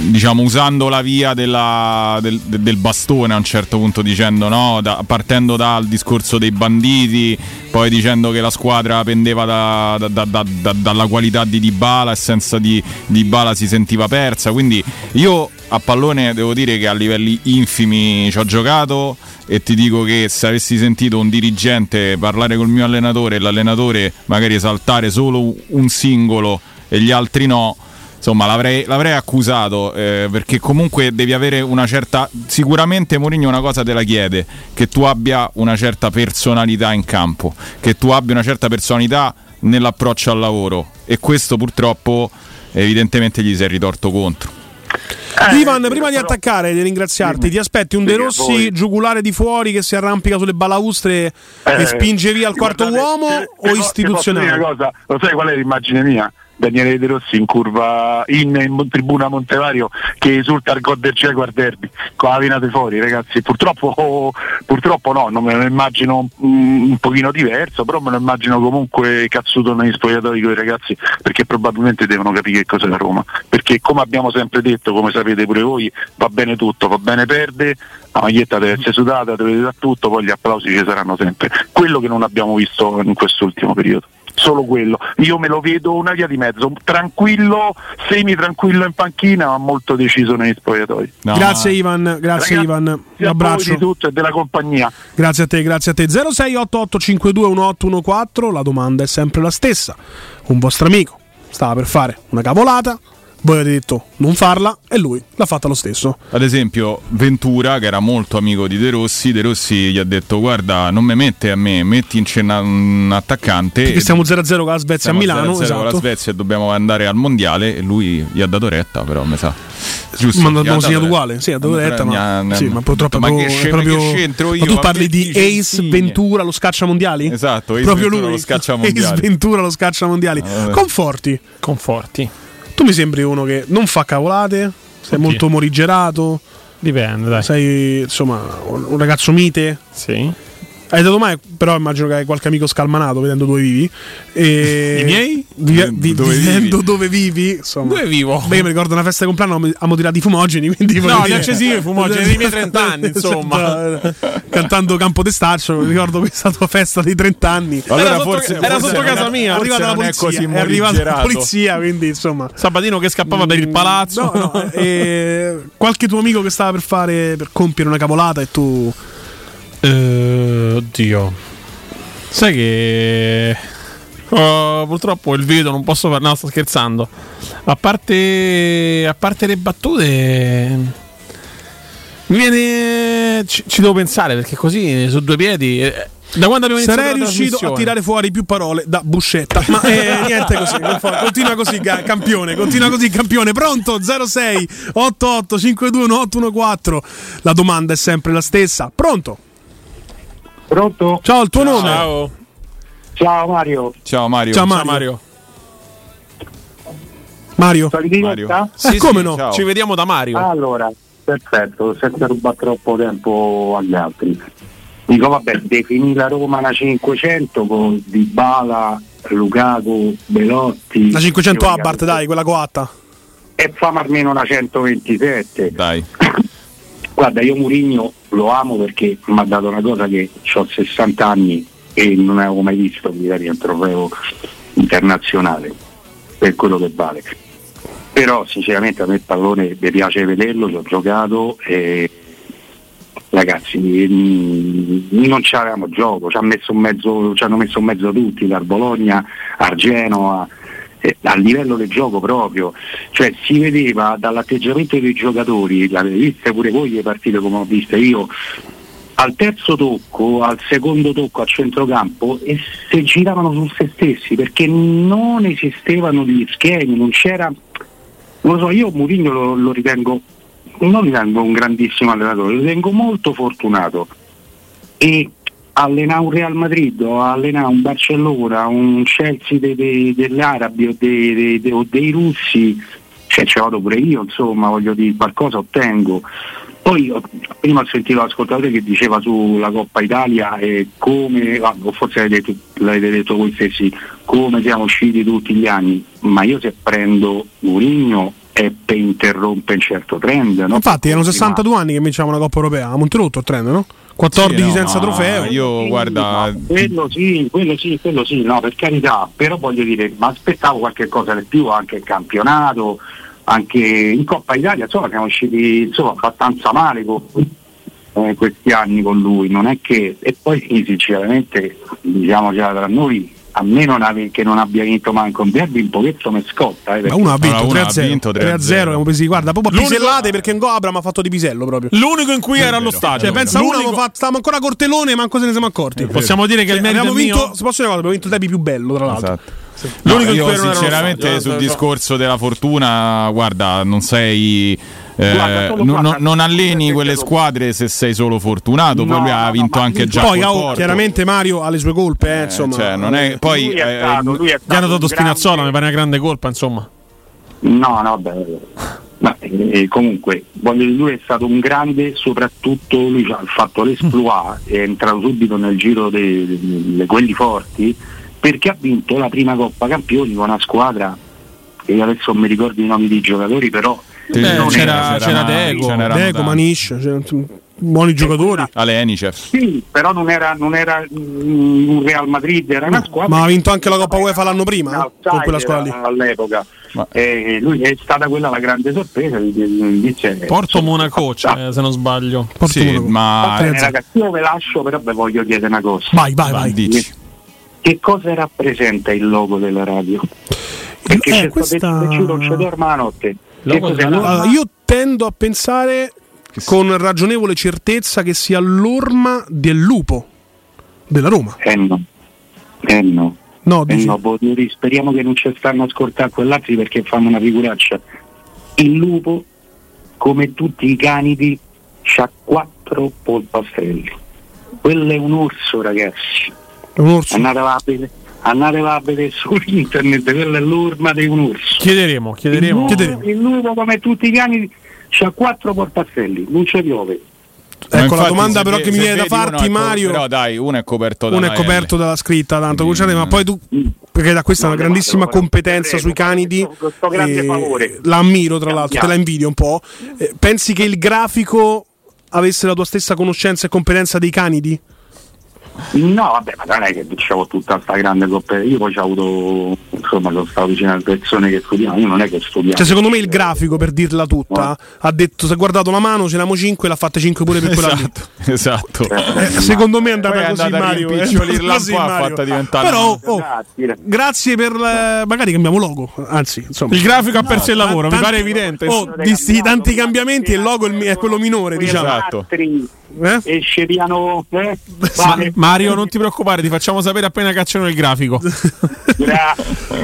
diciamo, usando la via della- del, del bastone a un certo punto, dicendo no, da- partendo dal discorso dei banditi, poi dicendo che la squadra pendeva da- da- da- da- da- dalla qualità di Dybala e senza di Dybala si sentiva persa. Quindi io a pallone devo dire che a livelli infimi ci ho giocato e ti dico che se avessi sentito un dirigente parlare col mio allenatore e l'allenatore magari esaltare solo un singolo e gli altri no, insomma l'avrei, l'avrei accusato eh, perché comunque devi avere una certa... Sicuramente Mourinho una cosa te la chiede, che tu abbia una certa personalità in campo, che tu abbia una certa personalità nell'approccio al lavoro e questo purtroppo evidentemente gli si è ritorto contro. Ivan, prima di attaccare e di ringraziarti, ti aspetti un De Dimmi a Rossi giugulare di fuori che si arrampica sulle balaustre Eh, e spinge via il quarto guardate, uomo se- o posso istituzionale? una cosa, lo sai qual è l'immagine mia? Daniele De Rossi in curva in, in tribuna Montevario che esulta al gol del Jaguar Derby. Con la vena dei fuori ragazzi. Purtroppo, purtroppo no non me lo immagino mm, un pochino diverso però me lo immagino comunque cazzuto negli spogliatoi con i ragazzi perché probabilmente devono capire che cos'è la Roma. Perché come abbiamo sempre detto come sapete pure voi va bene tutto. Va bene perde la maglietta deve essere sudata deve da tutto poi gli applausi ci saranno sempre. Quello che non abbiamo visto in quest'ultimo periodo solo quello. Io me lo vedo una via di mezzo, tranquillo, semi tranquillo in panchina, ma molto deciso negli spogliatoi. grazie Ivan, grazie Ragazzi, Ivan, un abbraccio. di tutto e della compagnia. Grazie a te, grazie a te. 0688521814, la domanda è sempre la stessa. Un vostro amico stava per fare una cavolata, voi avete detto non farla e lui l'ha fatta lo stesso. Ad esempio, Ventura, che era molto amico di De Rossi, De Rossi gli ha detto: Guarda, non mi mette a me, metti in cena un attaccante. Perché stiamo 0-0 con la Svezia a Siamo Milano, 0-0 con la esatto. Svezia e dobbiamo andare al mondiale. E lui gli ha dato retta, però mi sa. Giusto, Ma abbiamo segnato uguale, sì, ha dato retta, ma, sì, ma purtroppo ma è che proprio- che proprio- c'entro io? Ma tu parli di Ace Gentile. Ventura, lo scaccia mondiali? Esatto, Ace proprio Ventura, lui, lo scaccia Ace mondiali. Ventura, lo scaccia mondiali. vabbè. Conforti. Conforti. Tu mi sembri uno che non fa cavolate, sei Oddio. molto morigerato. Dipende, dai. Sei insomma un un ragazzo mite. Sì. Hai dato mai, però immagino che hai qualche amico scalmanato vedendo dove vivi. E... I miei? Vi- vi- Dove vivendo vivi? dove vivi, insomma. Dove vivo? Beh, io mi ricordo una festa di compleanno, abbiamo tirato i fumogeni, quindi No, li accesivi i fumogeni dei miei 30 anni, insomma. Esatto, Cantando Campo Testaccio, mi ricordo questa tua festa dei 30 anni. Allora Era sotto- forse- era forse sotto casa è- mia. È arrivata la è polizia, così è arrivata la polizia, quindi insomma. Sabatino che scappava per il palazzo. No, no, e qualche tuo amico che stava per fare per compiere una cavolata e tu Eh, oddio. Sai che. Oh, purtroppo il video non posso fare. No, sto scherzando. A parte. A parte le battute. Mi viene. Ci, ci devo pensare perché così su due piedi. eh, Da quando abbiamo iniziato Sarei riuscito a tirare fuori più parole da buscetta. Ma eh, niente così. Continua così, campione. Continua così, campione. Pronto? 06 88 52 814. La domanda è sempre la stessa. Pronto? Pronto? Ciao, il tuo nome? Ciao. Ciao Mario. Ciao Mario. Ciao, Mario. Mario. Sono in diretta? Eh, come no? Ci vediamo da Mario. Allora, perfetto, senza rubare troppo tempo agli altri. Dico vabbè, definì la Roma una 500 con Dybala, Lukaku, Belotti. La 500 Io- Abarth, dai, quella coatta. E famo almeno una 127. Dai. Guarda, io Murigno lo amo perché mi ha dato una cosa che ho 60 anni e non avevo mai visto magari un trofeo internazionale per quello che vale. Però sinceramente a me il pallone mi piace vederlo, ci ho giocato e ragazzi mm, non c'avevamo gioco, ci, ha messo mezzo, ci hanno messo in mezzo tutti, dal Bologna al Genoa, eh, a livello del gioco proprio, cioè si vedeva dall'atteggiamento dei giocatori, l'avete viste pure voi le partite come ho viste io, al terzo tocco, al secondo tocco a centrocampo e si giravano su se stessi perché non esistevano gli schemi, non c'era, non lo so, io Mourinho lo, lo ritengo, non ritengo un grandissimo allenatore, lo ritengo molto fortunato. E allenare un Real Madrid o allenare un Barcellona, un Chelsea dei- dei- degli arabi o dei- o dei russi, cioè ci vado pure io, insomma, voglio dire, qualcosa ottengo. Poi prima ho sentito l'ascoltatore che diceva sulla Coppa Italia e come, ah, o forse l'avete detto, l'avete detto voi stessi, come siamo usciti tutti gli anni, ma io se prendo Mourinho è per interrompere un certo trend. No? Infatti, erano 62 anni che vinciamo una Coppa Europea. A Monterotto il trend, no? 14 Sì, no, senza ma trofeo. Io guarda, Quello sì, quello sì, quello sì, no, per carità, però voglio dire, ma aspettavo qualche cosa di più, anche il campionato, anche in Coppa Italia, insomma siamo usciti insomma, abbastanza male con eh, questi anni con lui, non è che, e poi sì, sinceramente, diciamo già tra noi, a me non ave- che non abbia vinto manco un derby un pochetto mi scotta. Eh, Ma uno ha vinto Allora, uno ha 3-0. vinto 3-0. abbiamo presi, guarda, proprio a L'unico- pisellate perché Ngoabra mi ha fatto di pisello proprio. L'unico in cui era allo stadio. Cioè, pensa uno, L'unico- avevamo fatto, stavamo ancora a Cortelone, manco se ne siamo accorti. Possiamo dire che il Cioè, merito abbiamo vinto, mio? se posso dire una cosa, abbiamo vinto il derby più bello, tra l'altro. Esatto. L'unico No, io sinceramente stadio, sul so. discorso della fortuna, guarda, non sei eh, Guarda, non- non alleni quelle squadre se sei solo fortunato, poi No, lui ha no, vinto ma anche già Poi, oh, Porto. chiaramente Mario ha le sue colpe, eh, Eh, insomma. cioè, non è, poi lui è eh, stato, lui è Gli hanno dato un grande- Spinazzola, mi pare una grande colpa, insomma. No, no, beh, ma, eh, comunque voglio dire, lui è stato un grande, soprattutto lui ha fatto l'esploit, è entrato subito nel giro di quelli forti perché ha vinto la prima Coppa Campioni con una squadra che io adesso non mi ricordo i nomi dei giocatori, però non c'era- era- c'era Ma- Deco, ce n'erano Deco. Manish, cioè, buoni giocatori. Alenicef. Sì, però non era, non era mm, un Real Madrid, era una squadra. Ma ha vinto anche la Coppa UEFA l'anno prima, eh, con quella squadra lì. all'epoca. Ma- E lui è stata quella la grande sorpresa. Invece, Porto insomma, Monaco, cioè, se non sbaglio. Porto Sì, Monaco. Va ma bene, ragazzi, io ve lascio, però vi voglio chiedere una cosa. Vai, vai, vai. dici. Che cosa rappresenta il logo della radio? Perché Eh, c'è questa- stato che ci non ci dorma la notte. Allora, io tendo a pensare con ragionevole certezza che sia l'orma del lupo della Roma. Eh no. Eh no. No, Eh no, Botieri, speriamo che non ci stanno a ascoltare quell'altri perché fanno una figuraccia. Il lupo, come tutti i canidi, ha quattro polpastrelli. Quello è un orso, ragazzi. Un orso. Andatela a vedere, a vedere su internet, quella è l'orma di un orso. Chiederemo, Il chiederemo. lupo, Chiederemo. il lupo, come tutti i cani, ha quattro portastelli, non ci piove. Ma Ecco, la domanda però che mi viene da farti, è co- Mario. Però dai, uno è coperto da Uno è coperto dalla scritta, tanto Cucciari, ma poi tu, perché da questa è una grandissima competenza sui canidi, questo- questo grande eh, favore. la ammiro tra l'altro, te la invidio un po'. Eh, pensi che il grafico avesse la tua stessa conoscenza e competenza dei canidi? No, vabbè, ma non è che dicevo tutta sta grande coppia. Io poi ho avuto insomma lo stavo vicino alle persone che studiamo, io non è che studiamo. Cioè, secondo me il grafico, per dirla tutta, ha detto: si è guardato la mano, ce n'amo 5 l'ha fatte 5 pure per quella lì. Esatto. Eh, secondo me è andata Poi è così, andata a Mario. eh. Così, Mario. fatta diventare Però, oh, grazie per. eh, magari cambiamo logo. Anzi, insomma. Il grafico ha perso il No, lavoro, mi tanti- pare evidente. Oh, di sti tanti cambiamenti, il logo è il mi- è quello minore, diciamo. Esatto. Esce piano. Eh? Ma- Mario, non ti preoccupare, ti facciamo sapere appena cacciano il grafico. Gra-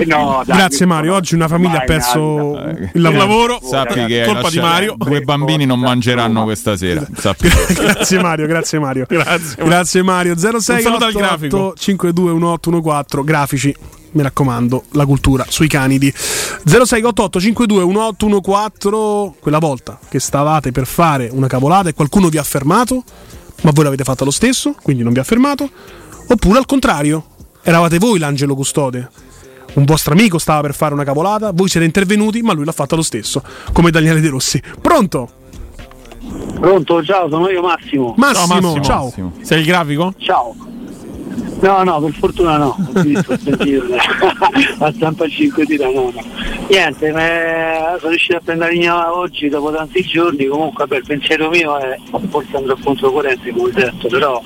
no, dai, Grazie Mario, oggi una famiglia ha perso il lavoro. Sappi che colpa di Mario. Due bambini non mangeranno questa sera. Sappi. grazie Mario, grazie Mario. Grazie, Grazie Mario. Un saluto al grafico. 521814 grafici. Mi raccomando, la cultura sui canidi 0688 52 1814 quella volta che stavate per fare una cavolata e qualcuno vi ha fermato, ma voi l'avete fatta lo stesso, quindi non vi ha fermato, oppure al contrario, eravate voi l'angelo custode. Un vostro amico stava per fare una cavolata, voi siete intervenuti, ma lui l'ha fatta lo stesso, come Daniele De Rossi. Pronto? Pronto, ciao, sono io Massimo. Massimo, ciao. Sei il grafico? Ciao. No, no, per fortuna no. Ho visto sentito, a stampa 5 tira, no, no. Niente, ma sono riuscito a prendere linea oggi dopo tanti giorni, comunque il pensiero mio è forse andrò controcorrente come detto, però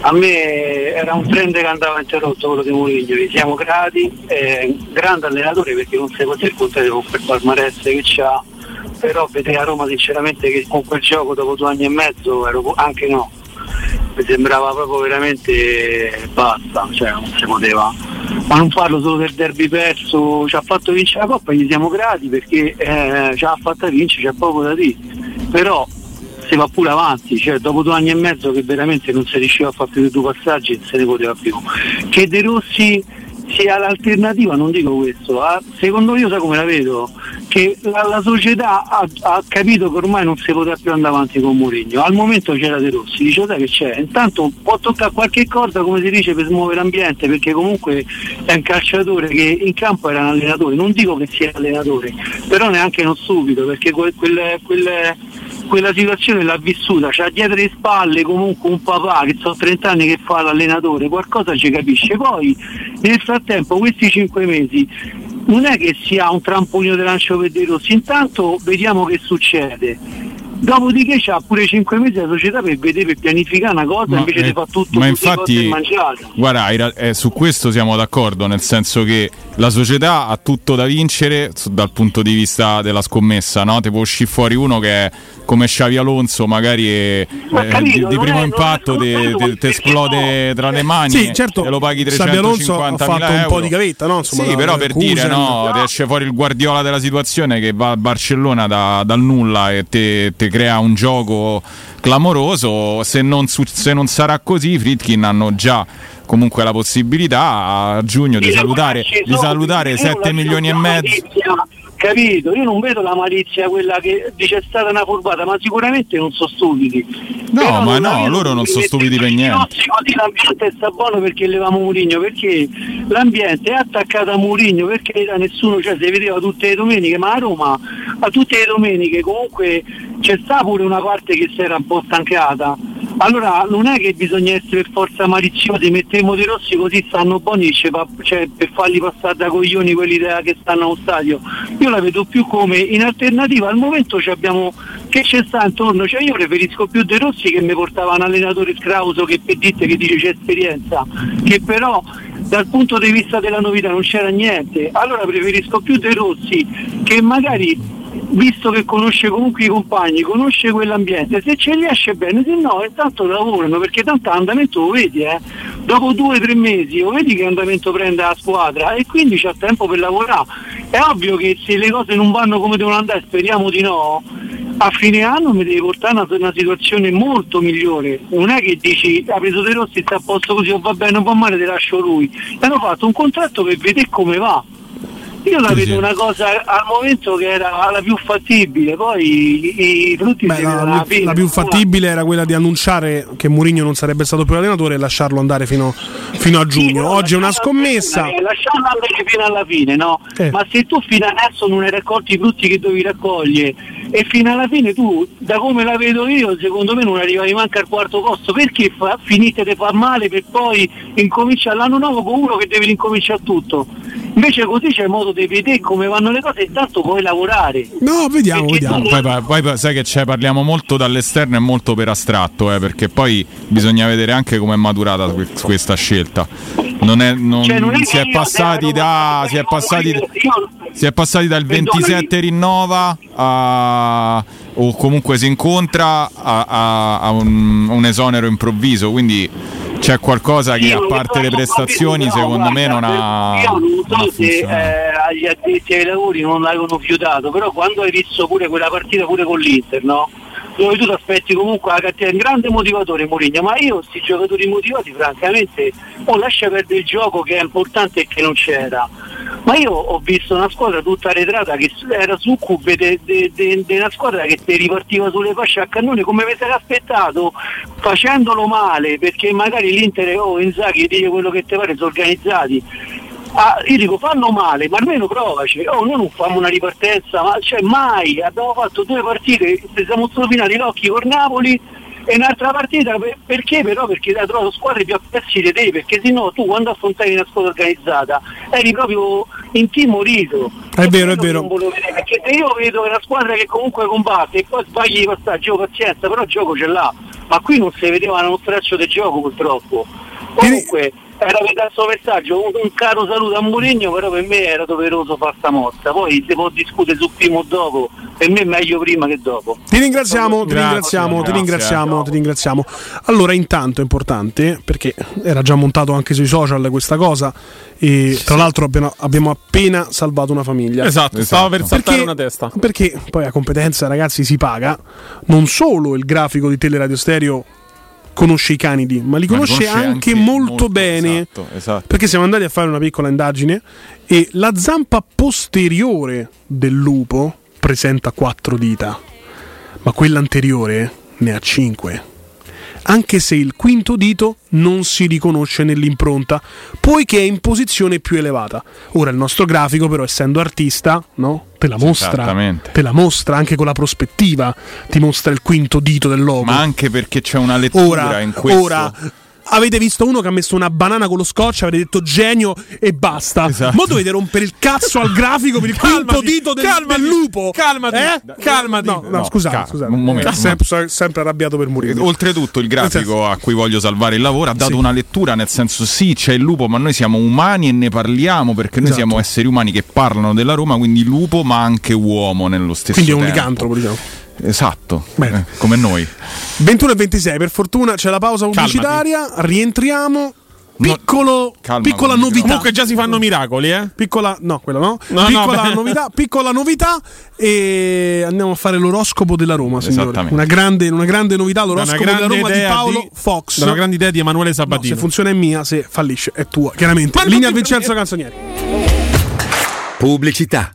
a me era un trend che andava interrotto quello di Mourinho, siamo grati, è un grande allenatore perché non si può dire il contrario con quel palmarès che c'ha, però vedere a Roma sinceramente che con quel gioco dopo due anni e mezzo ero anche no mi sembrava proprio veramente basta, cioè non si poteva. Ma non parlo solo del derby perso, ci ha fatto vincere la Coppa, gli siamo grati perché eh, ci ha fatta vincere, c'è poco da dire. Però si va pure avanti, cioè dopo due anni e mezzo che veramente non si riusciva a fare più di due passaggi, non se ne poteva più. Che De Rossi sia l'alternativa, non dico questo, ah, secondo io sai come la vedo, che la, la società ha, ha capito che ormai non si potrà più andare avanti con Mourinho, al momento c'era De Rossi, dice sai che c'è, intanto può toccare qualche cosa come si dice per smuovere l'ambiente, perché comunque è un calciatore che in campo era un allenatore, non dico che sia allenatore, però neanche non subito, perché quel, quel- quel- quella situazione l'ha vissuta, c'ha dietro le spalle comunque un papà che sono 30 anni che fa l'allenatore, qualcosa ci capisce. Poi nel frattempo questi 5 mesi non è che sia un trampolino di lancio per De Rossi, intanto vediamo che succede. Dopodiché c'ha pure 5 mesi la società per vedere per pianificare una cosa Ma, invece eh, di fare tutto ma infatti- mangiate. Guarda, eh, su questo siamo d'accordo, nel senso che la società ha tutto da vincere su- dal punto di vista della scommessa, no? Ti può uscire fuori uno che è come Xavi Alonso, magari è- Ma eh, capito, di, di primo è- impatto ti esplode tra le mani Sì, certo. e lo paghi Xabi Alonso 350 ha fatto un po' di gavetta, no? Insomma, sì, da però per dire, Leverkusen. no, ti esce fuori il Guardiola della situazione che va a Barcellona da- dal nulla e ti crea un gioco clamoroso. Se non, su- se non sarà così, i Fritkin hanno già comunque la possibilità a giugno di salutare, di salutare io 7 lascio milioni e mezzo. Capito? Io non vedo la malizia quella che dice è stata una furbata, ma sicuramente non sono stupidi. No, Però ma no, loro non sono stupidi per niente. nostri Così l'ambiente sta buono perché levamo Murigno, perché l'ambiente è attaccato a Murigno, perché da nessuno, cioè si vedeva tutte le domeniche, ma a Roma a tutte le domeniche comunque c'è sta pure una parte che si era un po' stancata. Allora non è che bisogna essere per forza maliziosi, mettiamo dei rossi così stanno buoni cioè, per farli passare da coglioni quelli da- che stanno allo stadio. Io la vedo più come in alternativa al momento abbiamo che c'è sta intorno, cioè io preferisco più De Rossi che mi portava un allenatore scrauso che per dite che dice c'è esperienza, che però dal punto di vista della novità non c'era niente. Allora preferisco più De Rossi che magari visto che conosce comunque i compagni, conosce quell'ambiente, se ci riesce bene, se no intanto lavorano, perché tanto andamento lo vedi, eh. dopo due o tre mesi lo vedi che andamento prende la squadra e quindi c'ha tempo per lavorare. È ovvio che se le cose non vanno come devono andare, speriamo di no, a fine anno mi devi portare una, una situazione molto migliore. Non è che dici ha preso De Rossi, sta a posto così o va bene o va male, ti lascio lui. Hanno fatto un contratto per vedere come va. Io la Sì, vedo sì. una cosa al momento che era la più fattibile, poi i, i frutti Beh, si la, la- fine. la più fattibile era quella di annunciare che Mourinho non sarebbe stato più allenatore e lasciarlo andare fino, fino a giugno. Oggi è una scommessa. Eh, lasciarlo andare fino alla fine, no? Eh. Ma se tu fino adesso non hai raccolto i frutti che dovevi raccogliere e fino alla fine tu, da come la vedo io, secondo me non arrivavi manco al quarto posto, perché fa- finite di far male per poi incominciare l'anno nuovo con uno che deve incominciare tutto? Invece così c'è modo di vedere come vanno le cose e intanto puoi lavorare. No, vediamo, Perché vediamo. Poi, poi- poi sai che c'è, parliamo molto dall'esterno e molto per astratto, eh, perché poi bisogna vedere anche come è maturata que- questa scelta. Non è, non- Cioè, non è si che è passati da. Si è passati, si è passati dal 27 rinnova a. o comunque si incontra a, a- a un, un esonero improvviso. Quindi c'è qualcosa che a non parte le prestazioni, secondo me, non ha. Io non non so se funzionato. eh, agli addetti ai lavori non l'avevano fiutato, però quando hai visto pure quella partita pure con l'Inter, no? Dove tu ti aspetti comunque la cattiva, è un grande motivatore Mourinho, ma io questi giocatori motivati francamente o lascia perdere il gioco che è importante e che non c'era. Ma io ho visto una squadra tutta arretrata che era su cube di una squadra che ti ripartiva sulle fasce a cannone come vi sarà aspettato facendolo male perché magari l'Inter o Inzaghi dice quello che ti pare sono organizzati Ah, io dico fanno male, ma almeno provaci. Oh, noi non facciamo una ripartenza, ma cioè mai. Abbiamo fatto due partite, siamo strofinati l'occhio con Napoli e un'altra partita per- perché però? Perché hai trovato squadre più apprezzi di te, perché sennò tu quando affrontavi una squadra organizzata eri proprio intimorito. È vero, è vero. Perché se io vedo che una squadra che comunque combatte e poi sbagli di passaggio, pazienza, però il gioco ce l'ha. Ma qui non si vedeva uno straccio del gioco purtroppo. Comunque era per dare questo messaggio, un, caro saluto a Mourinho, però per me era doveroso fare sta mossa. Poi si può discutere su prima o dopo, per me è meglio prima che dopo. Ti ringraziamo, ti Grazie, ringraziamo, ti grazie. ringraziamo, ti ringraziamo. Allora, intanto è importante perché era già montato anche sui social questa cosa e tra l'altro abbiamo, abbiamo appena salvato una famiglia. Esatto, stava per saltare Perché- una testa. Perché poi a competenza, ragazzi, si paga. Non solo il grafico di Teleradio Stereo conosce i canidi, ma li Ma li conosce, conosce anche, anche molto, molto, bene. esatto, esatto. Perché siamo andati a fare una piccola indagine e la zampa posteriore del lupo presenta quattro dita, ma quella anteriore ne ha cinque. Anche se il quinto dito non si riconosce nell'impronta, poiché è in posizione più elevata. Ora il nostro grafico, però, essendo artista, no? Te la mostra. Te la mostra anche con la prospettiva, ti mostra il quinto dito del logo. Ma anche perché c'è una lettura Ora, in questo. ora avete visto uno che ha messo una banana con lo scotch, avete detto genio e basta. Esatto. Ma dovete rompere il cazzo al grafico per il quinto dito del, del lupo. Calmati, Eh? calmati. No, no, No, scusate, calma, scusate. un momento, sempre, sempre arrabbiato per morire. Oltretutto il grafico a cui voglio salvare il lavoro ha dato Sì. una lettura, nel senso sì c'è il lupo, ma noi siamo umani e ne parliamo perché noi Esatto. siamo esseri umani che parlano della Roma, quindi lupo ma anche uomo nello stesso Quindi è un tempo. licantropo, diciamo. Esatto, eh, come noi. 21 e 26, per fortuna c'è la pausa pubblicitaria, rientriamo. Piccolo, Calma piccola novità. Comunque già si fanno miracoli, eh? Piccola, no, quella no. No, no, piccola, beh. novità, piccola novità e andiamo a fare l'oroscopo della Roma, signore. Una grande, una grande novità, l'oroscopo della grande Roma di Paolo di- Fox. da una grande idea di Emanuele No, Sabatino. se funziona è mia, se fallisce è tua, chiaramente. Linea al Vincenzo Canzonieri. Pubblicità.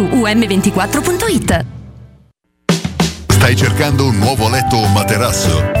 um24.it. Stai cercando un nuovo letto o materasso?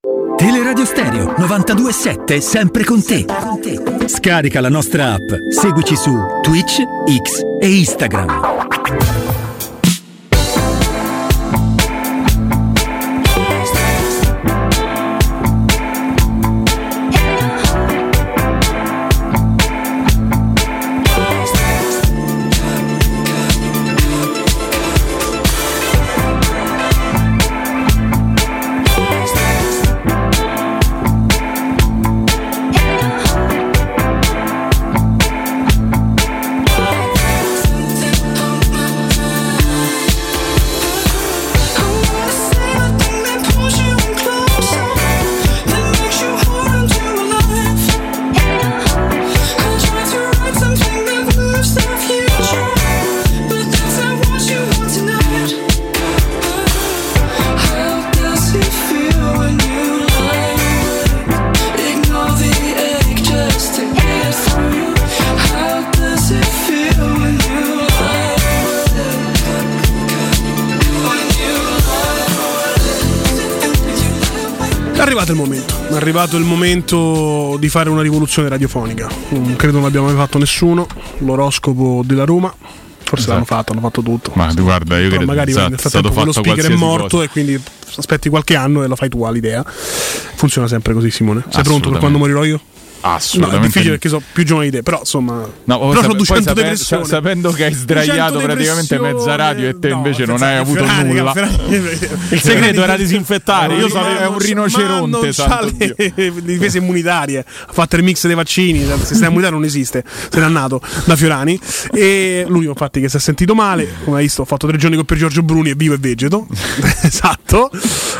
Teleradio Stereo 927 sempre con te. Scarica la nostra app, seguici su Twitch, X e Instagram. Arrivato il momento di fare una rivoluzione radiofonica. Mm, credo non l'abbiamo mai fatto nessuno. L'oroscopo della Roma. Forse Esatto. l'hanno fatto, hanno fatto tutto. Ma tu guarda, io Però credo magari esatto, nel stato frattempo quello fatto speaker è morto cosa. e quindi aspetti qualche anno e la fai tu l'idea. Funziona sempre così, Simone. Sei pronto per quando morirò io? No, è Assolutamente. difficile perché sono più giovane di te, però insomma. No, però sape- sono 200 poi sape- depressioni. sa- sapendo che hai 200 sdraiato praticamente mezza radio e te no, invece non hai avuto Ferrari, nulla. Ferrari- Il segreto era disinfettare. Io sapevo. è un rinoceronte, santo le, le difese immunitarie. Ha fatto il mix dei vaccini. Il sistema immunitario non esiste. Se n'è andato da Fiorani. E l'unico, infatti, che si è sentito male. Come hai visto, ho fatto tre giorni con per Giorgio Bruni e vivo e vegeto. esatto.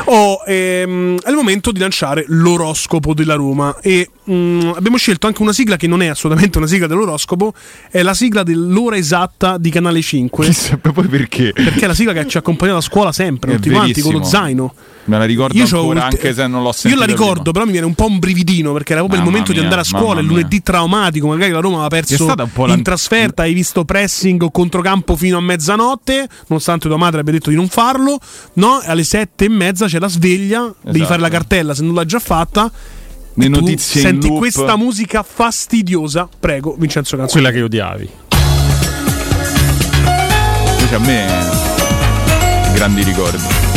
Oh, ehm, è il momento di lanciare l'oroscopo della Roma. E mm, abbiamo scelto anche una sigla che non è assolutamente una sigla dell'oroscopo. È la sigla dell'ora esatta di Canale 5. Chissà poi perché. Perché è la sigla che ci ha accompagnato a scuola sempre, È tutti quanti, con lo verissimo. zaino. Me la ricordo Io ancora, un- anche se non l'ho Io sentita la ricordo, prima. però mi viene un po' un brividino perché era proprio il Mamma momento di mia, andare a scuola. Il lunedì traumatico, magari la Roma aveva perso in trasferta. Hai visto pressing o controcampo fino a mezzanotte, nonostante tua madre abbia detto di non farlo. No, alle sette e mezza c'è la sveglia. Devi Esatto. fare la cartella se non l'hai già fatta. Le notizie in senti loop. questa musica fastidiosa. Prego, Vincenzo Canzoni. Quella che odiavi. Invece a me grandi ricordi.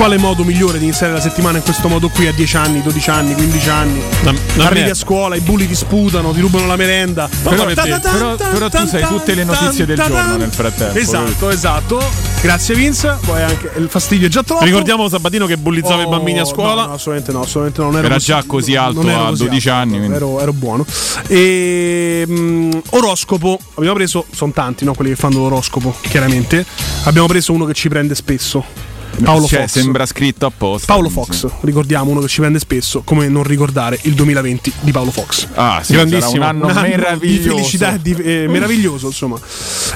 Quale modo migliore di iniziare la settimana in questo modo qui a 10 anni, 12 anni, 15 anni? Arrivi me- a scuola, i bulli ti sputano, ti rubano la merenda. Però, Ta- ta- ta- però- però tu sai tutte le notizie del giorno nel frattempo. Esatto, esatto. Grazie Vince, poi anche il fastidio è già troppo. Ricordiamo Sabatino che bullizzava Oh, i bambini a scuola. No, no, assolutamente no, assolutamente no. Non ero Era già così alto a così 12 alto, anni. quindi- Ero, ero buono. E, mm, oroscopo, abbiamo preso, sono tanti no, quelli che fanno l'oroscopo, chiaramente. Abbiamo preso uno che ci prende spesso. Paolo Cioè, Fox. sembra scritto apposta. Paolo Fox, ricordiamo uno che ci prende spesso, come non ricordare il 2020 di Paolo Fox. Ah, sì, sarà un anno meraviglioso. di felicità, di, eh, meraviglioso, insomma.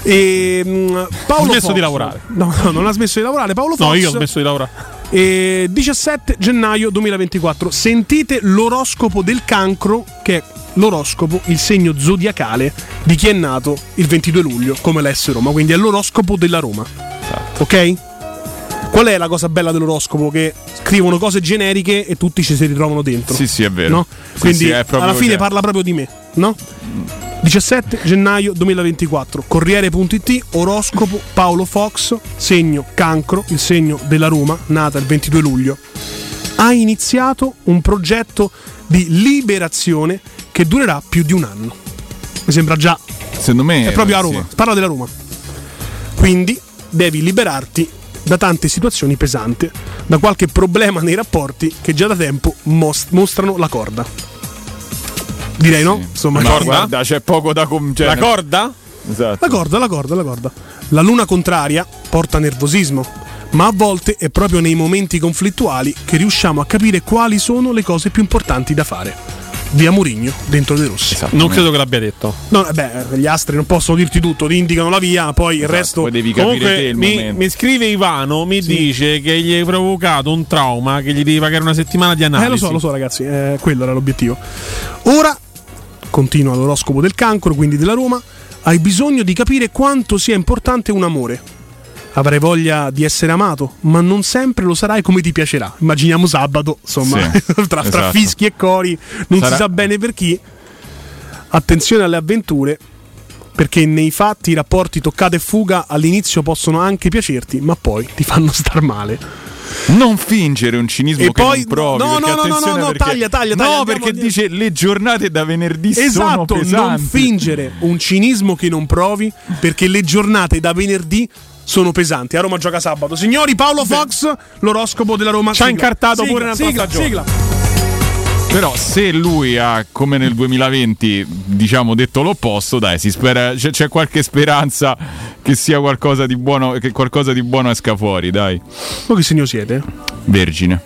E, mm, Paolo Ha smesso Fox- di lavorare. No, no, non ha smesso di lavorare. Paolo Fox. No, io ho smesso di lavorare. E 17 gennaio 2024. Sentite l'oroscopo del cancro, che è l'oroscopo, il segno zodiacale di chi è nato il 22 luglio, come l'S Roma. Quindi è l'oroscopo della Roma. Ok? Qual è la cosa bella dell'oroscopo? Che scrivono cose generiche e tutti ci si ritrovano dentro. Sì, sì, è vero. No? Sì, Quindi sì, alla fine parla proprio di me, no? 17 gennaio 2024, Corriere.it, oroscopo Paolo Fox, segno cancro, il segno della Roma, nata il 22 luglio. Ha iniziato un progetto di liberazione che durerà più di un anno. Mi sembra già. Secondo me È proprio a sì. Roma, parla della Roma. Quindi devi liberarti da tante situazioni pesanti, da qualche problema nei rapporti che già da tempo mos- mostrano la corda. Direi no? Insomma, No, corda? guarda, c'è poco da com- cioè, La corda? Esatto. La corda, la corda, la corda. La luna contraria porta nervosismo, ma a volte è proprio nei momenti conflittuali che riusciamo a capire quali sono le cose più importanti da fare. Via Murigno, dentro dei rossi. Non credo che l'abbia detto. No, beh, gli astri non possono dirti tutto, ti indicano la via, poi il resto. Comunque mi, mi scrive Ivano, mi dice che gli hai provocato un trauma che gli devi pagare una settimana di analisi. Eh, lo so, lo so, ragazzi, eh, quello era l'obiettivo. Ora, continua l'oroscopo del cancro, quindi della Roma, hai bisogno di capire quanto sia importante un amore. Avrai voglia di essere amato, ma non sempre lo sarai come ti piacerà. Immaginiamo sabato, insomma, Sì, tra, tra esatto. fischi e cori, non Sarà- si sa bene per chi. Attenzione alle avventure, perché nei fatti i rapporti toccata e fuga all'inizio possono anche piacerti, ma poi ti fanno star male. Non fingere un cinismo E che poi- non provi. no, no, no, no, no, perché- taglia, taglia, taglia, No, perché dice le giornate da venerdì sono Esatto, non pesanti. fingere un cinismo che non provi perché le giornate da venerdì sono pesanti. A Roma gioca sabato. Signori, Paolo Fox, l'oroscopo della Roma. Ci ha incartato sigla, pure un'altra sigla, stagione. sigla. Però se lui ha, come nel 2020, diciamo detto l'opposto, dai, si spera, c'è, c'è qualche speranza che sia qualcosa di buono, che qualcosa di buono esca fuori, dai. Voi che segno siete? Vergine.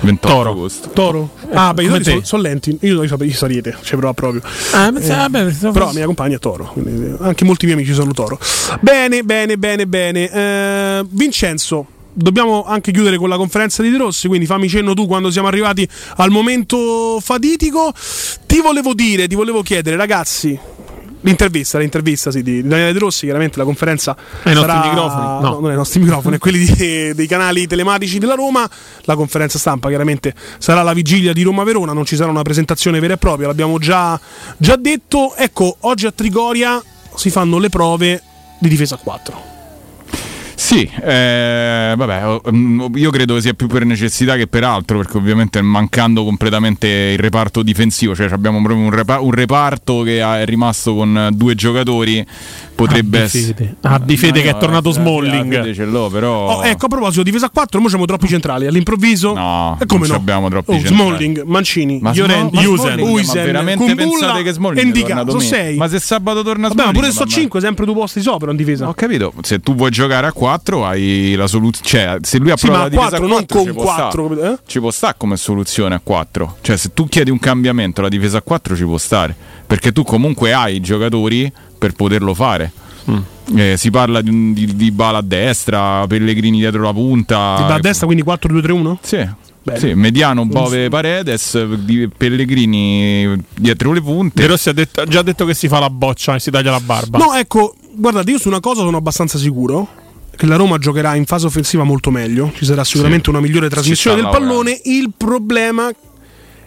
28 Toro. agosto. Toro? Ah, beh, io sono son lenti. Io, io, io sariete, ci provo proprio. Ah, ma- vabbè, sono- però la mia compagna è Toro. quindi, eh, anche molti miei amici sono Toro. Bene, bene, bene, bene. Eh, Vincenzo. Dobbiamo anche chiudere con la conferenza di De Rossi, quindi fammi cenno tu quando siamo arrivati al momento fatidico. Ti volevo dire, ti volevo chiedere, ragazzi, l'intervista, l'intervista sì, di Daniele De Rossi, chiaramente la conferenza Ai nostri sarà- microfoni? No. non ai nostri microfoni, è quelli di- dei canali telematici della Roma. La conferenza stampa chiaramente sarà la vigilia di Roma-Verona, non ci sarà una presentazione vera e propria, l'abbiamo già, già detto. Ecco, oggi a Trigoria si fanno le prove di difesa a 4. Sì, eh, vabbè, mm, io credo sia più per necessità che per altro, perché ovviamente mancando completamente il reparto difensivo, cioè abbiamo proprio un, repa- un reparto che è rimasto con due giocatori, potrebbe Abbi essere... fede. Abbi fede che è tornato Smalling. La fede ce l'ho, però... Oh, ecco, a proposito, difesa a 4, noi siamo troppi centrali. All'improvviso, No, e come non no? abbiamo troppi Oh, centrali. Smalling, Mancini, Ma Llorente, Usen, Smalling, Uisen, veramente Kumbulla pensate che Smalling è Indica, tornato sono meno? 6. Ma se sabato torna Vabbè, ma Smalling, pure sto mamma- 5, sempre due posti sopra in difesa. Ho capito, se tu vuoi giocare a 4 hai la soluzione, cioè se lui Sì, approva ma la a difesa 4, a non 4 con ci può 4, stare. capito? Eh? Ci può stare come soluzione a 4. Cioè se tu chiedi un cambiamento la difesa a 4 ci può stare, perché tu comunque hai i giocatori per poterlo fare. Eh, si parla di, un- di, di Bala a destra, Pellegrini dietro la punta. Di a destra, quindi 4-2-3-1? Sì. Sì, mediano Bove Paredes, Pellegrini dietro le punte. De Rossi ha detto- ha già detto che si fa la boccia e si taglia la barba. No, ecco, guardate, io su una cosa sono abbastanza sicuro. Che la Roma giocherà in fase offensiva molto meglio. Ci sarà sicuramente una migliore trasmissione del pallone. Il problema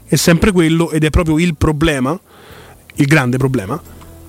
è sempre quello, ed è proprio il problema, il grande problema,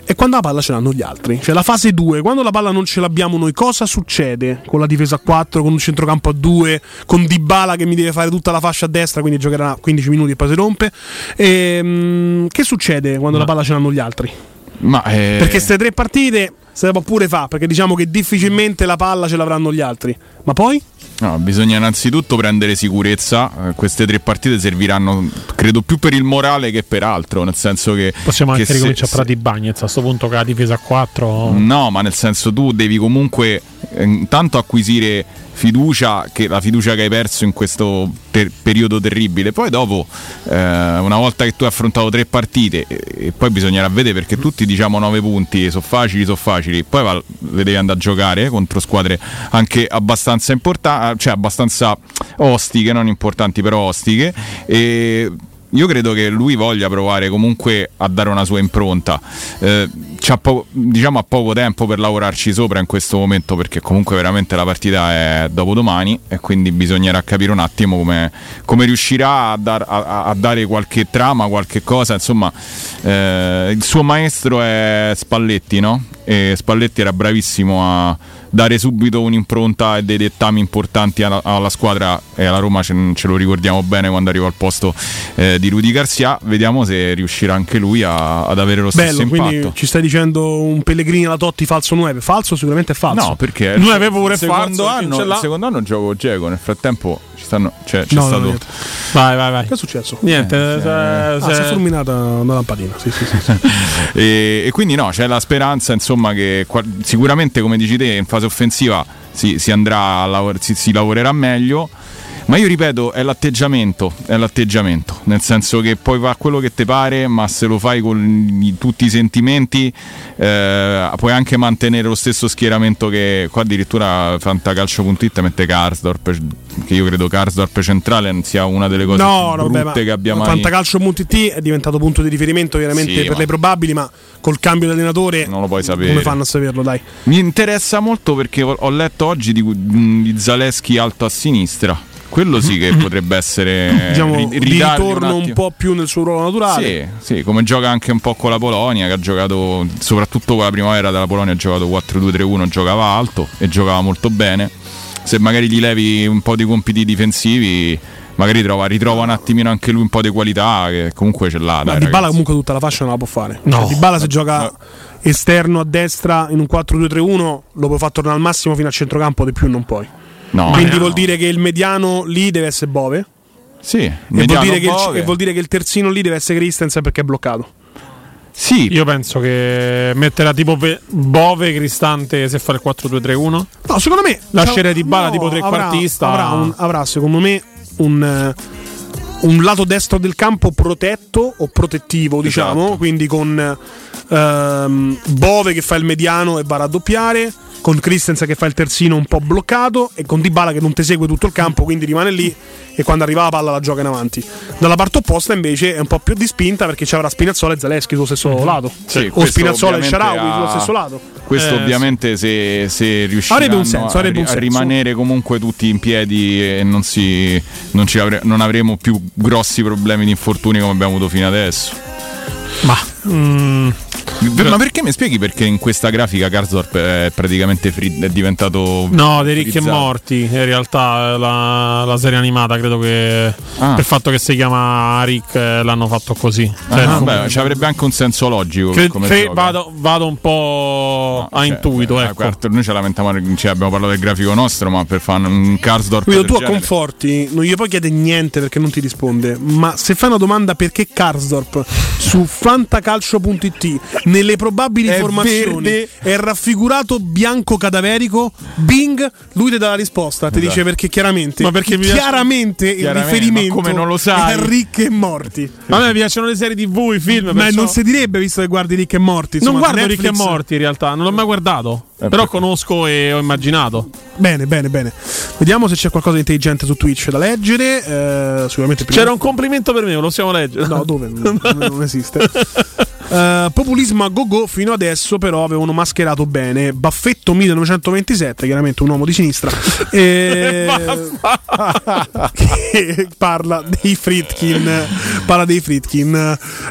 e quando la palla ce l'hanno gli altri. Cioè la fase 2, quando la palla non ce l'abbiamo noi, cosa succede con la difesa a 4, con un centrocampo a 2, con Dybala che mi deve fare tutta la fascia a destra, quindi giocherà 15 minuti e poi si rompe? Ehm, che succede quando la palla ce l'hanno gli altri? Ma eh, Perché queste tre partite se le può pure fare, perché diciamo che difficilmente la palla ce l'avranno gli altri. Ma poi? No, bisogna innanzitutto prendere sicurezza. Eh, Queste tre partite serviranno, credo, più per il morale che per altro. Nel senso che. Possiamo che anche ricominciare se- a parlare di Bagnets a questo punto che la difesa a 4. No, ma nel senso tu devi comunque intanto acquisire fiducia, che la fiducia che hai perso in questo ter- periodo terribile. Poi dopo, eh, una volta che tu hai affrontato tre partite, e, poi bisognerà vedere perché tutti diciamo 9 punti, sono facili, sono facili, poi va- le devi andare a giocare contro squadre anche abbastanza importanti, cioè abbastanza ostiche, non importanti però ostiche. E io credo che lui voglia provare comunque a dare una sua impronta. Eh, po- diciamo ha poco tempo per lavorarci sopra in questo momento perché comunque veramente la partita è dopodomani e quindi bisognerà capire un attimo come, come riuscirà a, dar- a- a dare qualche trama, qualche cosa. Insomma, eh, il suo maestro è Spalletti, no? E Spalletti era bravissimo a dare subito un'impronta e dei dettami importanti alla, alla squadra e alla Roma ce, ce lo ricordiamo bene quando arrivò al posto eh, di Rudy Garcia vediamo se riuscirà anche lui a- ad avere lo stesso Bello, quindi impatto ci stai dicendo un Pellegrini alla Totti falso 9. Falso sicuramente è falso. no perché Noi il avevo pure secondo falso, anno, secondo anno gioco Geco nel frattempo ci stanno, cioè, c'è No, no, stato niente. Vai, vai, vai. Che è successo? Niente, Eh, se- Ah, se- si è fulminata una lampadina. Sì, sì, sì, e, e quindi no, c'è la speranza insomma che sicuramente come dici te in fase offensiva si, si andrà a lavor- si, si lavorerà meglio. Ma io ripeto, è l'atteggiamento, è l'atteggiamento, nel senso che puoi fare quello che ti pare, ma se lo fai con tutti i sentimenti, eh, puoi anche mantenere lo stesso schieramento che qua addirittura Fantacalcio.it mette Karsdorp, che io credo Karsdorp centrale sia una delle cose No, più brutte vabbè, che abbia mai Fantacalcio.it è diventato punto di riferimento veramente Sì, per ma- le probabili, ma col cambio di allenatore non lo puoi sapere. come fanno a saperlo, dai? Mi interessa molto perché ho ho letto oggi di, di Zaleschi alto a sinistra. Quello sì che potrebbe essere diciamo ri- di ridargli un ritorno un, attimo- po' più nel suo ruolo naturale. Sì, sì, come gioca anche un po' con la Polonia, che ha giocato soprattutto con la primavera della Polonia, ha giocato 4-2-3-1, giocava alto e giocava molto bene. Se magari gli levi un po' di compiti difensivi, magari trova, ritrova un attimino anche lui un po' di qualità, che comunque ce l'ha. Ma Dai, Di Bala comunque tutta la fascia non la può fare. No. Cioè, Di Bala se gioca esterno a destra in un 4-2-3-1 lo puoi far tornare al massimo fino a centrocampo di più non puoi. No, Quindi no. vuol dire che il mediano lì deve essere Bove. Sì, E vuol, mediano dire che il, Bove. e vuol dire che il terzino lì deve essere Christensen perché è bloccato. Sì. Io penso che metterà tipo Ve- Bove Cristante se fa il 4-2-3-1. No, secondo me lascerei di bala no, tipo avrà- trequartista. Avrà, un- avrà, secondo me un, eh, un lato destro del campo protetto o protettivo, diciamo, Esatto. quindi con ehm, Bove che fa il mediano e va a raddoppiare, con Christensen che fa il terzino un po' bloccato e con Dybala che non ti segue tutto il campo, quindi rimane lì e quando arriva la palla la gioca in avanti. Dalla parte opposta invece è un po' più di spinta perché avrà Spinazzola e Zaleschi sullo stesso lato. Mhm. Sì, o Spinazzola e Sharawi ha- sullo stesso lato. Questo Eh, ovviamente se, se riusciranno senso, a, a rimanere comunque tutti in piedi e non, si, non, ci avre- non avremo più grossi problemi di infortuni come abbiamo avuto fino adesso. Ma mm, ma perché mi spieghi perché in questa grafica Karsdorp è praticamente fri- è diventato No, dei ricchi e morti. In realtà la, la serie animata credo che Ah. per il fatto che si chiama Rick eh, l'hanno fatto così. Ah, Cioè, non- beh, ci avrebbe anche un senso logico cre- come cre- gioca. vado, vado un po' a Cioè, intuito. eh, ecco. guarda, noi ce lamentavamo, cioè, abbiamo parlato del grafico nostro, ma per fare un Karsdorp Guido, tu a genere- conforti non gli puoi chiedere niente perché non ti risponde. Ma se fai una domanda perché Karsdorp su fantacalcio.it nelle probabili È formazioni verde. è raffigurato bianco cadaverico, Bing, lui ti dà la risposta. Ti Esatto. dice perché chiaramente, Ma perché mi piace- chiaramente il Chiaramente, riferimento come non lo sai? è ricchi e morti. A me piacciono le serie TV, i film. Ma perciò- non si direbbe visto che guardi ricchi e morti. non insomma, guardo Netflix- Ricchi e Morti in realtà, non l'ho mai guardato. Eh, però conosco e ho immaginato. Bene, bene, bene. Vediamo se c'è qualcosa di intelligente su Twitch da leggere. Eh, sicuramente prima- C'era un complimento per me, lo possiamo leggere. No, dove? Non, non esiste. Eh, populismo a go-go fino adesso però avevano mascherato bene Baffetto 1927 chiaramente un uomo di sinistra eh, che parla dei Fritkin Parla dei Fritkin.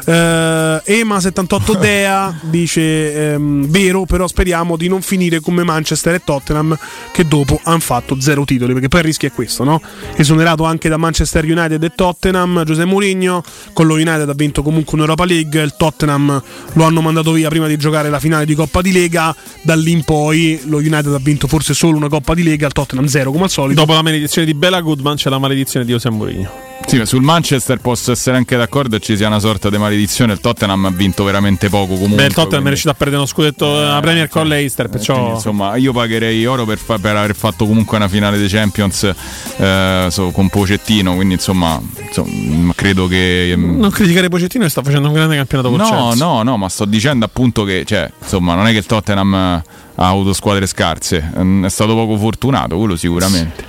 Eh, Ema78 Dea dice: ehm, Vero, però speriamo di non finire come Manchester e Tottenham, che dopo hanno fatto zero titoli. Perché poi il rischio è questo, no? Esonerato anche da Manchester United e Tottenham. Giuseppe Mourinho con lo United ha vinto comunque un'Europa League. Il Tottenham lo hanno mandato via prima di giocare la finale di Coppa di Lega. Da lì in poi lo United ha vinto forse solo una Coppa di Lega. Il Tottenham zero come al solito. Dopo la maledizione di Bella Goodman c'è la maledizione di José Mourinho. Sì, ma sul Manchester posso essere anche d'accordo che ci sia una sorta di maledizione. Il Tottenham ha vinto veramente poco comunque. Beh, il Tottenham quindi- è riuscito a perdere uno scudetto alla Premier con l'Eister, perciò Quindi, insomma, io pagherei oro per, fa- per aver fatto comunque una finale dei Champions eh, so- con Pocettino. Quindi, insomma, insomma, credo che. mm, non criticare Pocettino che sta facendo un grande campionato con No, Chelsea. No, no, ma sto dicendo appunto che, cioè, insomma, non è che il Tottenham eh, ha avuto squadre scarse, mm, è stato poco fortunato, quello sicuramente.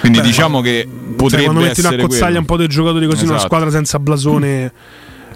Quindi Beh, diciamo che potrebbe Cioè, quando metti essere una cozzaglia quello. un po' dei giocatori così in una Esatto. squadra senza blasone,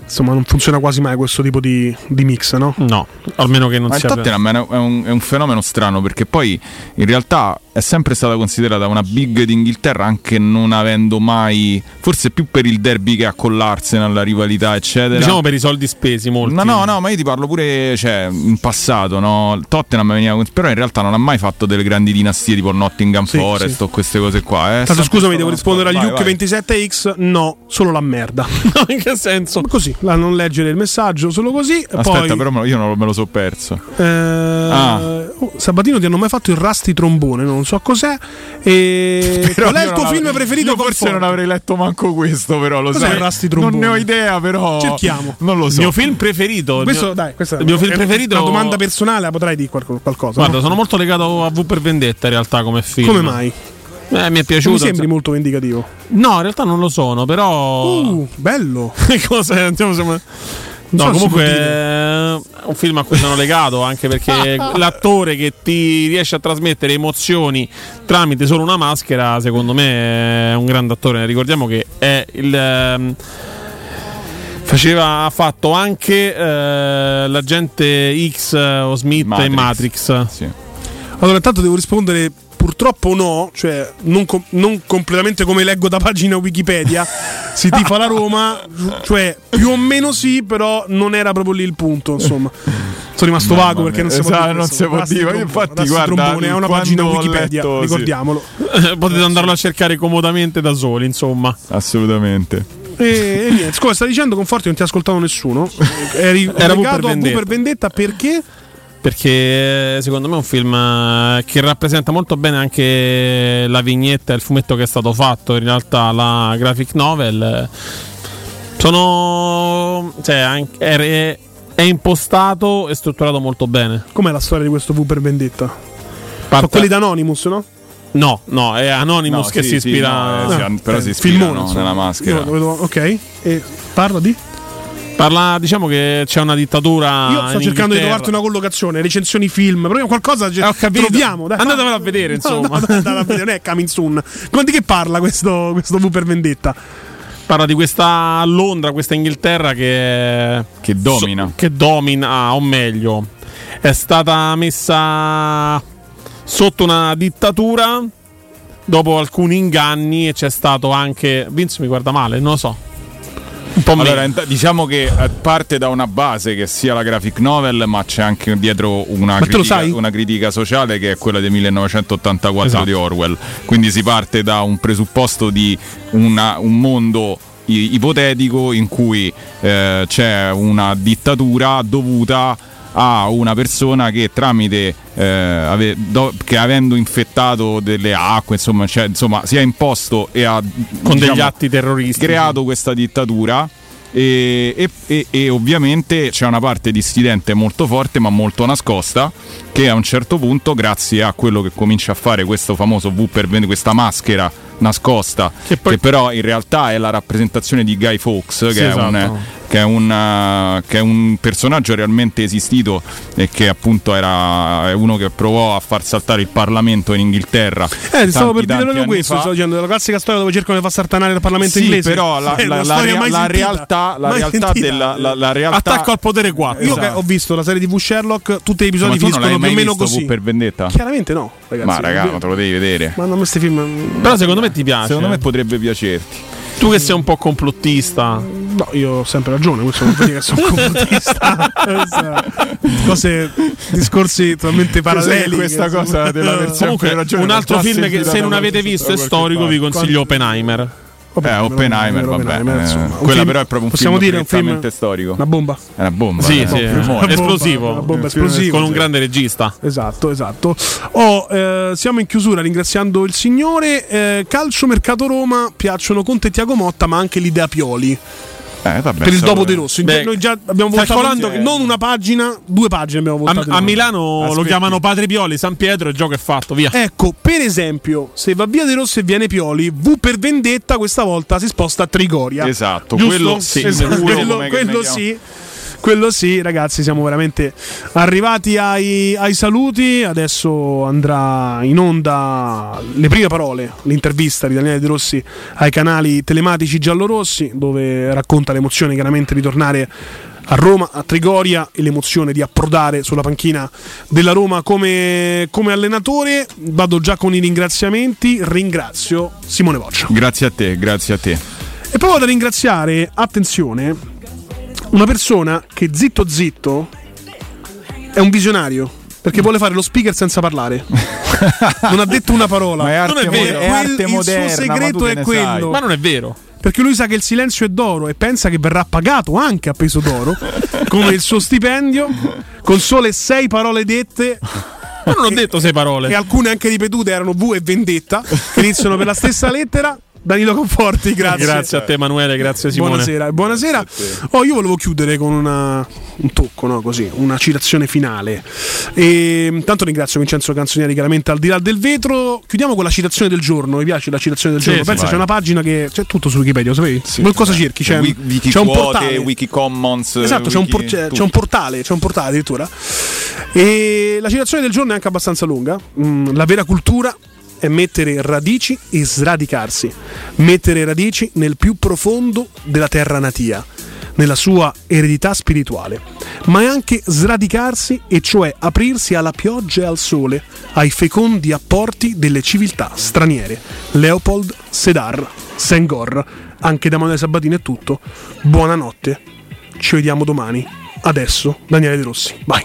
insomma, non funziona quasi mai questo tipo di, di mix, no? No, almeno che non Ma sia Tottenham è un, è un- è un fenomeno strano perché poi in realtà è sempre stata considerata una big d'Inghilterra anche non avendo mai, forse più per il derby che ha con l'Arsenal, la rivalità eccetera. Diciamo per i soldi spesi molti. No, no, no, ma io ti parlo pure cioè, in passato, no? Tottenham veniva, però in realtà non ha mai fatto delle grandi dinastie tipo Nottingham Sì, Forest sì. o queste cose qua. Eh. Tanto scusami, devo rispondere agli Luke vai, vai. 27X? No, solo la merda. No, in che senso? Così, la non leggere il messaggio, solo così. Aspetta, poi, però io non me lo so perso. eh, Ah. oh, Sabatino ti hanno mai fatto il rasti trombone, non so cos'è. E qual è il tuo film avrei- preferito? io forse non avrei letto manco questo, però lo Cos'è sai. il Rusty non Trombone? ne ho idea, però. Cerchiamo. Non lo Il so. mio film preferito. il Questo, mio- dai, questa il mio film è preferito. Una domanda personale, la potrai dire qualco- qualcosa. Guarda, no? sono molto legato a V per Vendetta in realtà come film. Come mai? Eh, mi è Non piaciuto. mi sembri molto vendicativo. No, in realtà non lo sono, però. Uh, bello. Cosa? Andiamo, siamo- Non No, so comunque è un film a cui sono legato anche perché l'attore che ti riesce a trasmettere emozioni tramite solo una maschera, secondo me è un grande attore. Ricordiamo che è il ehm, faceva ha fatto anche eh, l'agente X eh, o Smith in Matrix. Sì. Allora, intanto devo rispondere purtroppo no, cioè non, com- non completamente come leggo da pagina Wikipedia. si tifa la Roma, cioè più o meno sì, però non era proprio lì il punto, insomma. Sono rimasto Mamma vago perché non si può Esatto, dire non si può Rasti dire. Infatti, guarda, Trombone è una pagina Wikipedia, letto, sì. ricordiamolo. Potete andarlo a cercare comodamente da soli, insomma. Assolutamente. E, e niente, scusa, stai dicendo Conforti non ti ha ascoltato nessuno. Eri Era per legato a V Vendetta. per Vendetta perché? Perché secondo me è un film eh, che rappresenta molto bene anche la vignetta e il fumetto che è stato fatto. In realtà la graphic novel eh, sono. Cioè, anche- è, è impostato e strutturato molto bene. Com'è la storia di questo V per Vendetta? Sono Parte- quelli d'Anonymous, no? No, no, è Anonymous No, che sì, si sì, ispira. no, eh, sì, Ah, però ok, si ispira filmone, no, nella maschera. Vedo- ok. E parla di? Parla, diciamo che c'è una dittatura. Io sto in cercando di trovarti una collocazione, recensioni film, però qualcosa Eh, ho capito. troviamo. Dai, Andatevelo a vedere, No, insomma. no, andate a vedere, non è coming soon. Quanti che parla questo, questo V per Vendetta? Parla di questa Londra, questa Inghilterra che. Che domina. so- che domina, o meglio, è stata messa sotto una dittatura dopo alcuni inganni e c'è stato anche. Vince mi guarda male, non lo so. Un po' Allora, meno. diciamo che eh, parte da una base che sia la graphic novel, ma c'è anche dietro una, critica, una critica sociale che è quella del 1984 Esatto. di Orwell. Quindi si parte da un presupposto di una- un mondo i- ipotetico in cui eh, c'è una dittatura dovuta a una persona che tramite eh, ave- do- che avendo infettato delle acque insomma, cioè, insomma si è imposto e ha Con degli diciamo, atti terroristici. creato questa dittatura e, e- e- ovviamente c'è una parte dissidente molto forte ma molto nascosta che a un certo punto grazie a quello che comincia a fare questo famoso V per vendere questa maschera nascosta che, però in realtà è la rappresentazione di Guy Fawkes Sì, che, è un, esatto. Che, è un, eh, che è un personaggio realmente esistito e che appunto era è uno che provò a far saltare il Parlamento in Inghilterra Eh, ti stavo tanti, per dire proprio questo. Sto dicendo la classica storia dove cercano di far sartanare il Parlamento Sì, inglese. però la, È la- una la storia rea- mai la realtà, la realtà della la, la realtà Attacco al potere 4. Io Esatto. che ho visto la serie TV Sherlock, tutti gli episodi non finiscono più o meno così. V per vendetta? Chiaramente no, ragazzi. Ma raga, ma te lo devi vedere. Ma non questi film. Però secondo me ti piace. Secondo me potrebbe piacerti. Tu che sei un po' complottista. No, io ho sempre ragione, questo non vuol dire che sono complottista. Cose, discorsi totalmente paralleli. questa cosa della versione Comunque, un altro film che se non avete visto è storico, vi consiglio Oppenheimer. Eh, Oppenheimer, vabbè. Oppenheimer, eh, insomma. Quella film- però è proprio un possiamo film dire un film- storico. Una bomba. È una bomba. Sì, eh, sì, un eh. filmone. esplosivo. Una bomba esplosiva. Con un grande regista. Esatto, esatto. Oh, eh, siamo in chiusura ringraziando il Signore. Eh, calcio Mercato Roma, piacciono Conte e Tiago Motta, ma anche l'idea Pioli. Eh, vabbè, per il dopo De Rossi. Beh, Noi già abbiamo votato calcolando che- non una pagina, due pagine abbiamo A, votato. a Milano lo Aspetti. chiamano Padre Pioli, San Pietro, il gioco è fatto, via. Ecco, per esempio, se va via De Rossi e viene Pioli, V per vendetta questa volta si sposta a Trigoria. Esatto, Giusto? quello sì, Esatto, quello, quello sì. Quello sì, ragazzi, siamo veramente arrivati ai, ai saluti. Adesso andrà in onda le prime parole, l'intervista di Daniele De Rossi ai canali telematici giallorossi, dove racconta l'emozione chiaramente di tornare a Roma, a Trigoria e l'emozione di approdare sulla panchina della Roma come, come allenatore. Vado già con i ringraziamenti. Ringrazio Simone Voccia. Grazie a te, grazie a te. E poi vado a ringraziare, attenzione, una persona che zitto zitto è un visionario. Perché vuole fare lo speaker senza parlare. non ha detto una parola. Ma è arte non è vero. è arte il moderna, suo ma segreto è quello. sai? Ma non è vero. Perché lui sa che il silenzio è d'oro e pensa che verrà pagato anche a peso d'oro, come il suo stipendio, con sole sei parole dette. Ma non ho detto sei parole. E alcune anche ripetute erano V e Vendetta, che iniziano per la stessa lettera. Danilo Conforti, grazie. Grazie a te, Emanuele. Grazie, Simone. Buonasera, buonasera. Oh, io volevo chiudere con una- un tocco, no? Così, una citazione finale. E, intanto ringrazio Vincenzo Canzonieri, chiaramente al di là del vetro. Chiudiamo con la citazione del giorno. Mi piace la citazione del Sì, giorno. sì, Pensa, vai. c'è una pagina che c'è tutto su Wikipedia, lo sapevi? Qualcosa cerchi? C'è, Wiki- wiki c'è un quote, portale. Wiki Commons. Esatto, c'è un, por- wiki- c'è un portale, c'è un portale addirittura. E la citazione del giorno è anche abbastanza lunga. Mm, la vera cultura è mettere radici e sradicarsi. Mettere radici nel più profondo della terra natia, nella sua eredità spirituale. Ma è anche sradicarsi, e cioè aprirsi alla pioggia e al sole, ai fecondi apporti delle civiltà straniere. Leopold Sedar Senghor. Anche da Manuele Sabatini è tutto. Buonanotte. Ci vediamo domani. Adesso Daniele De Rossi. Vai.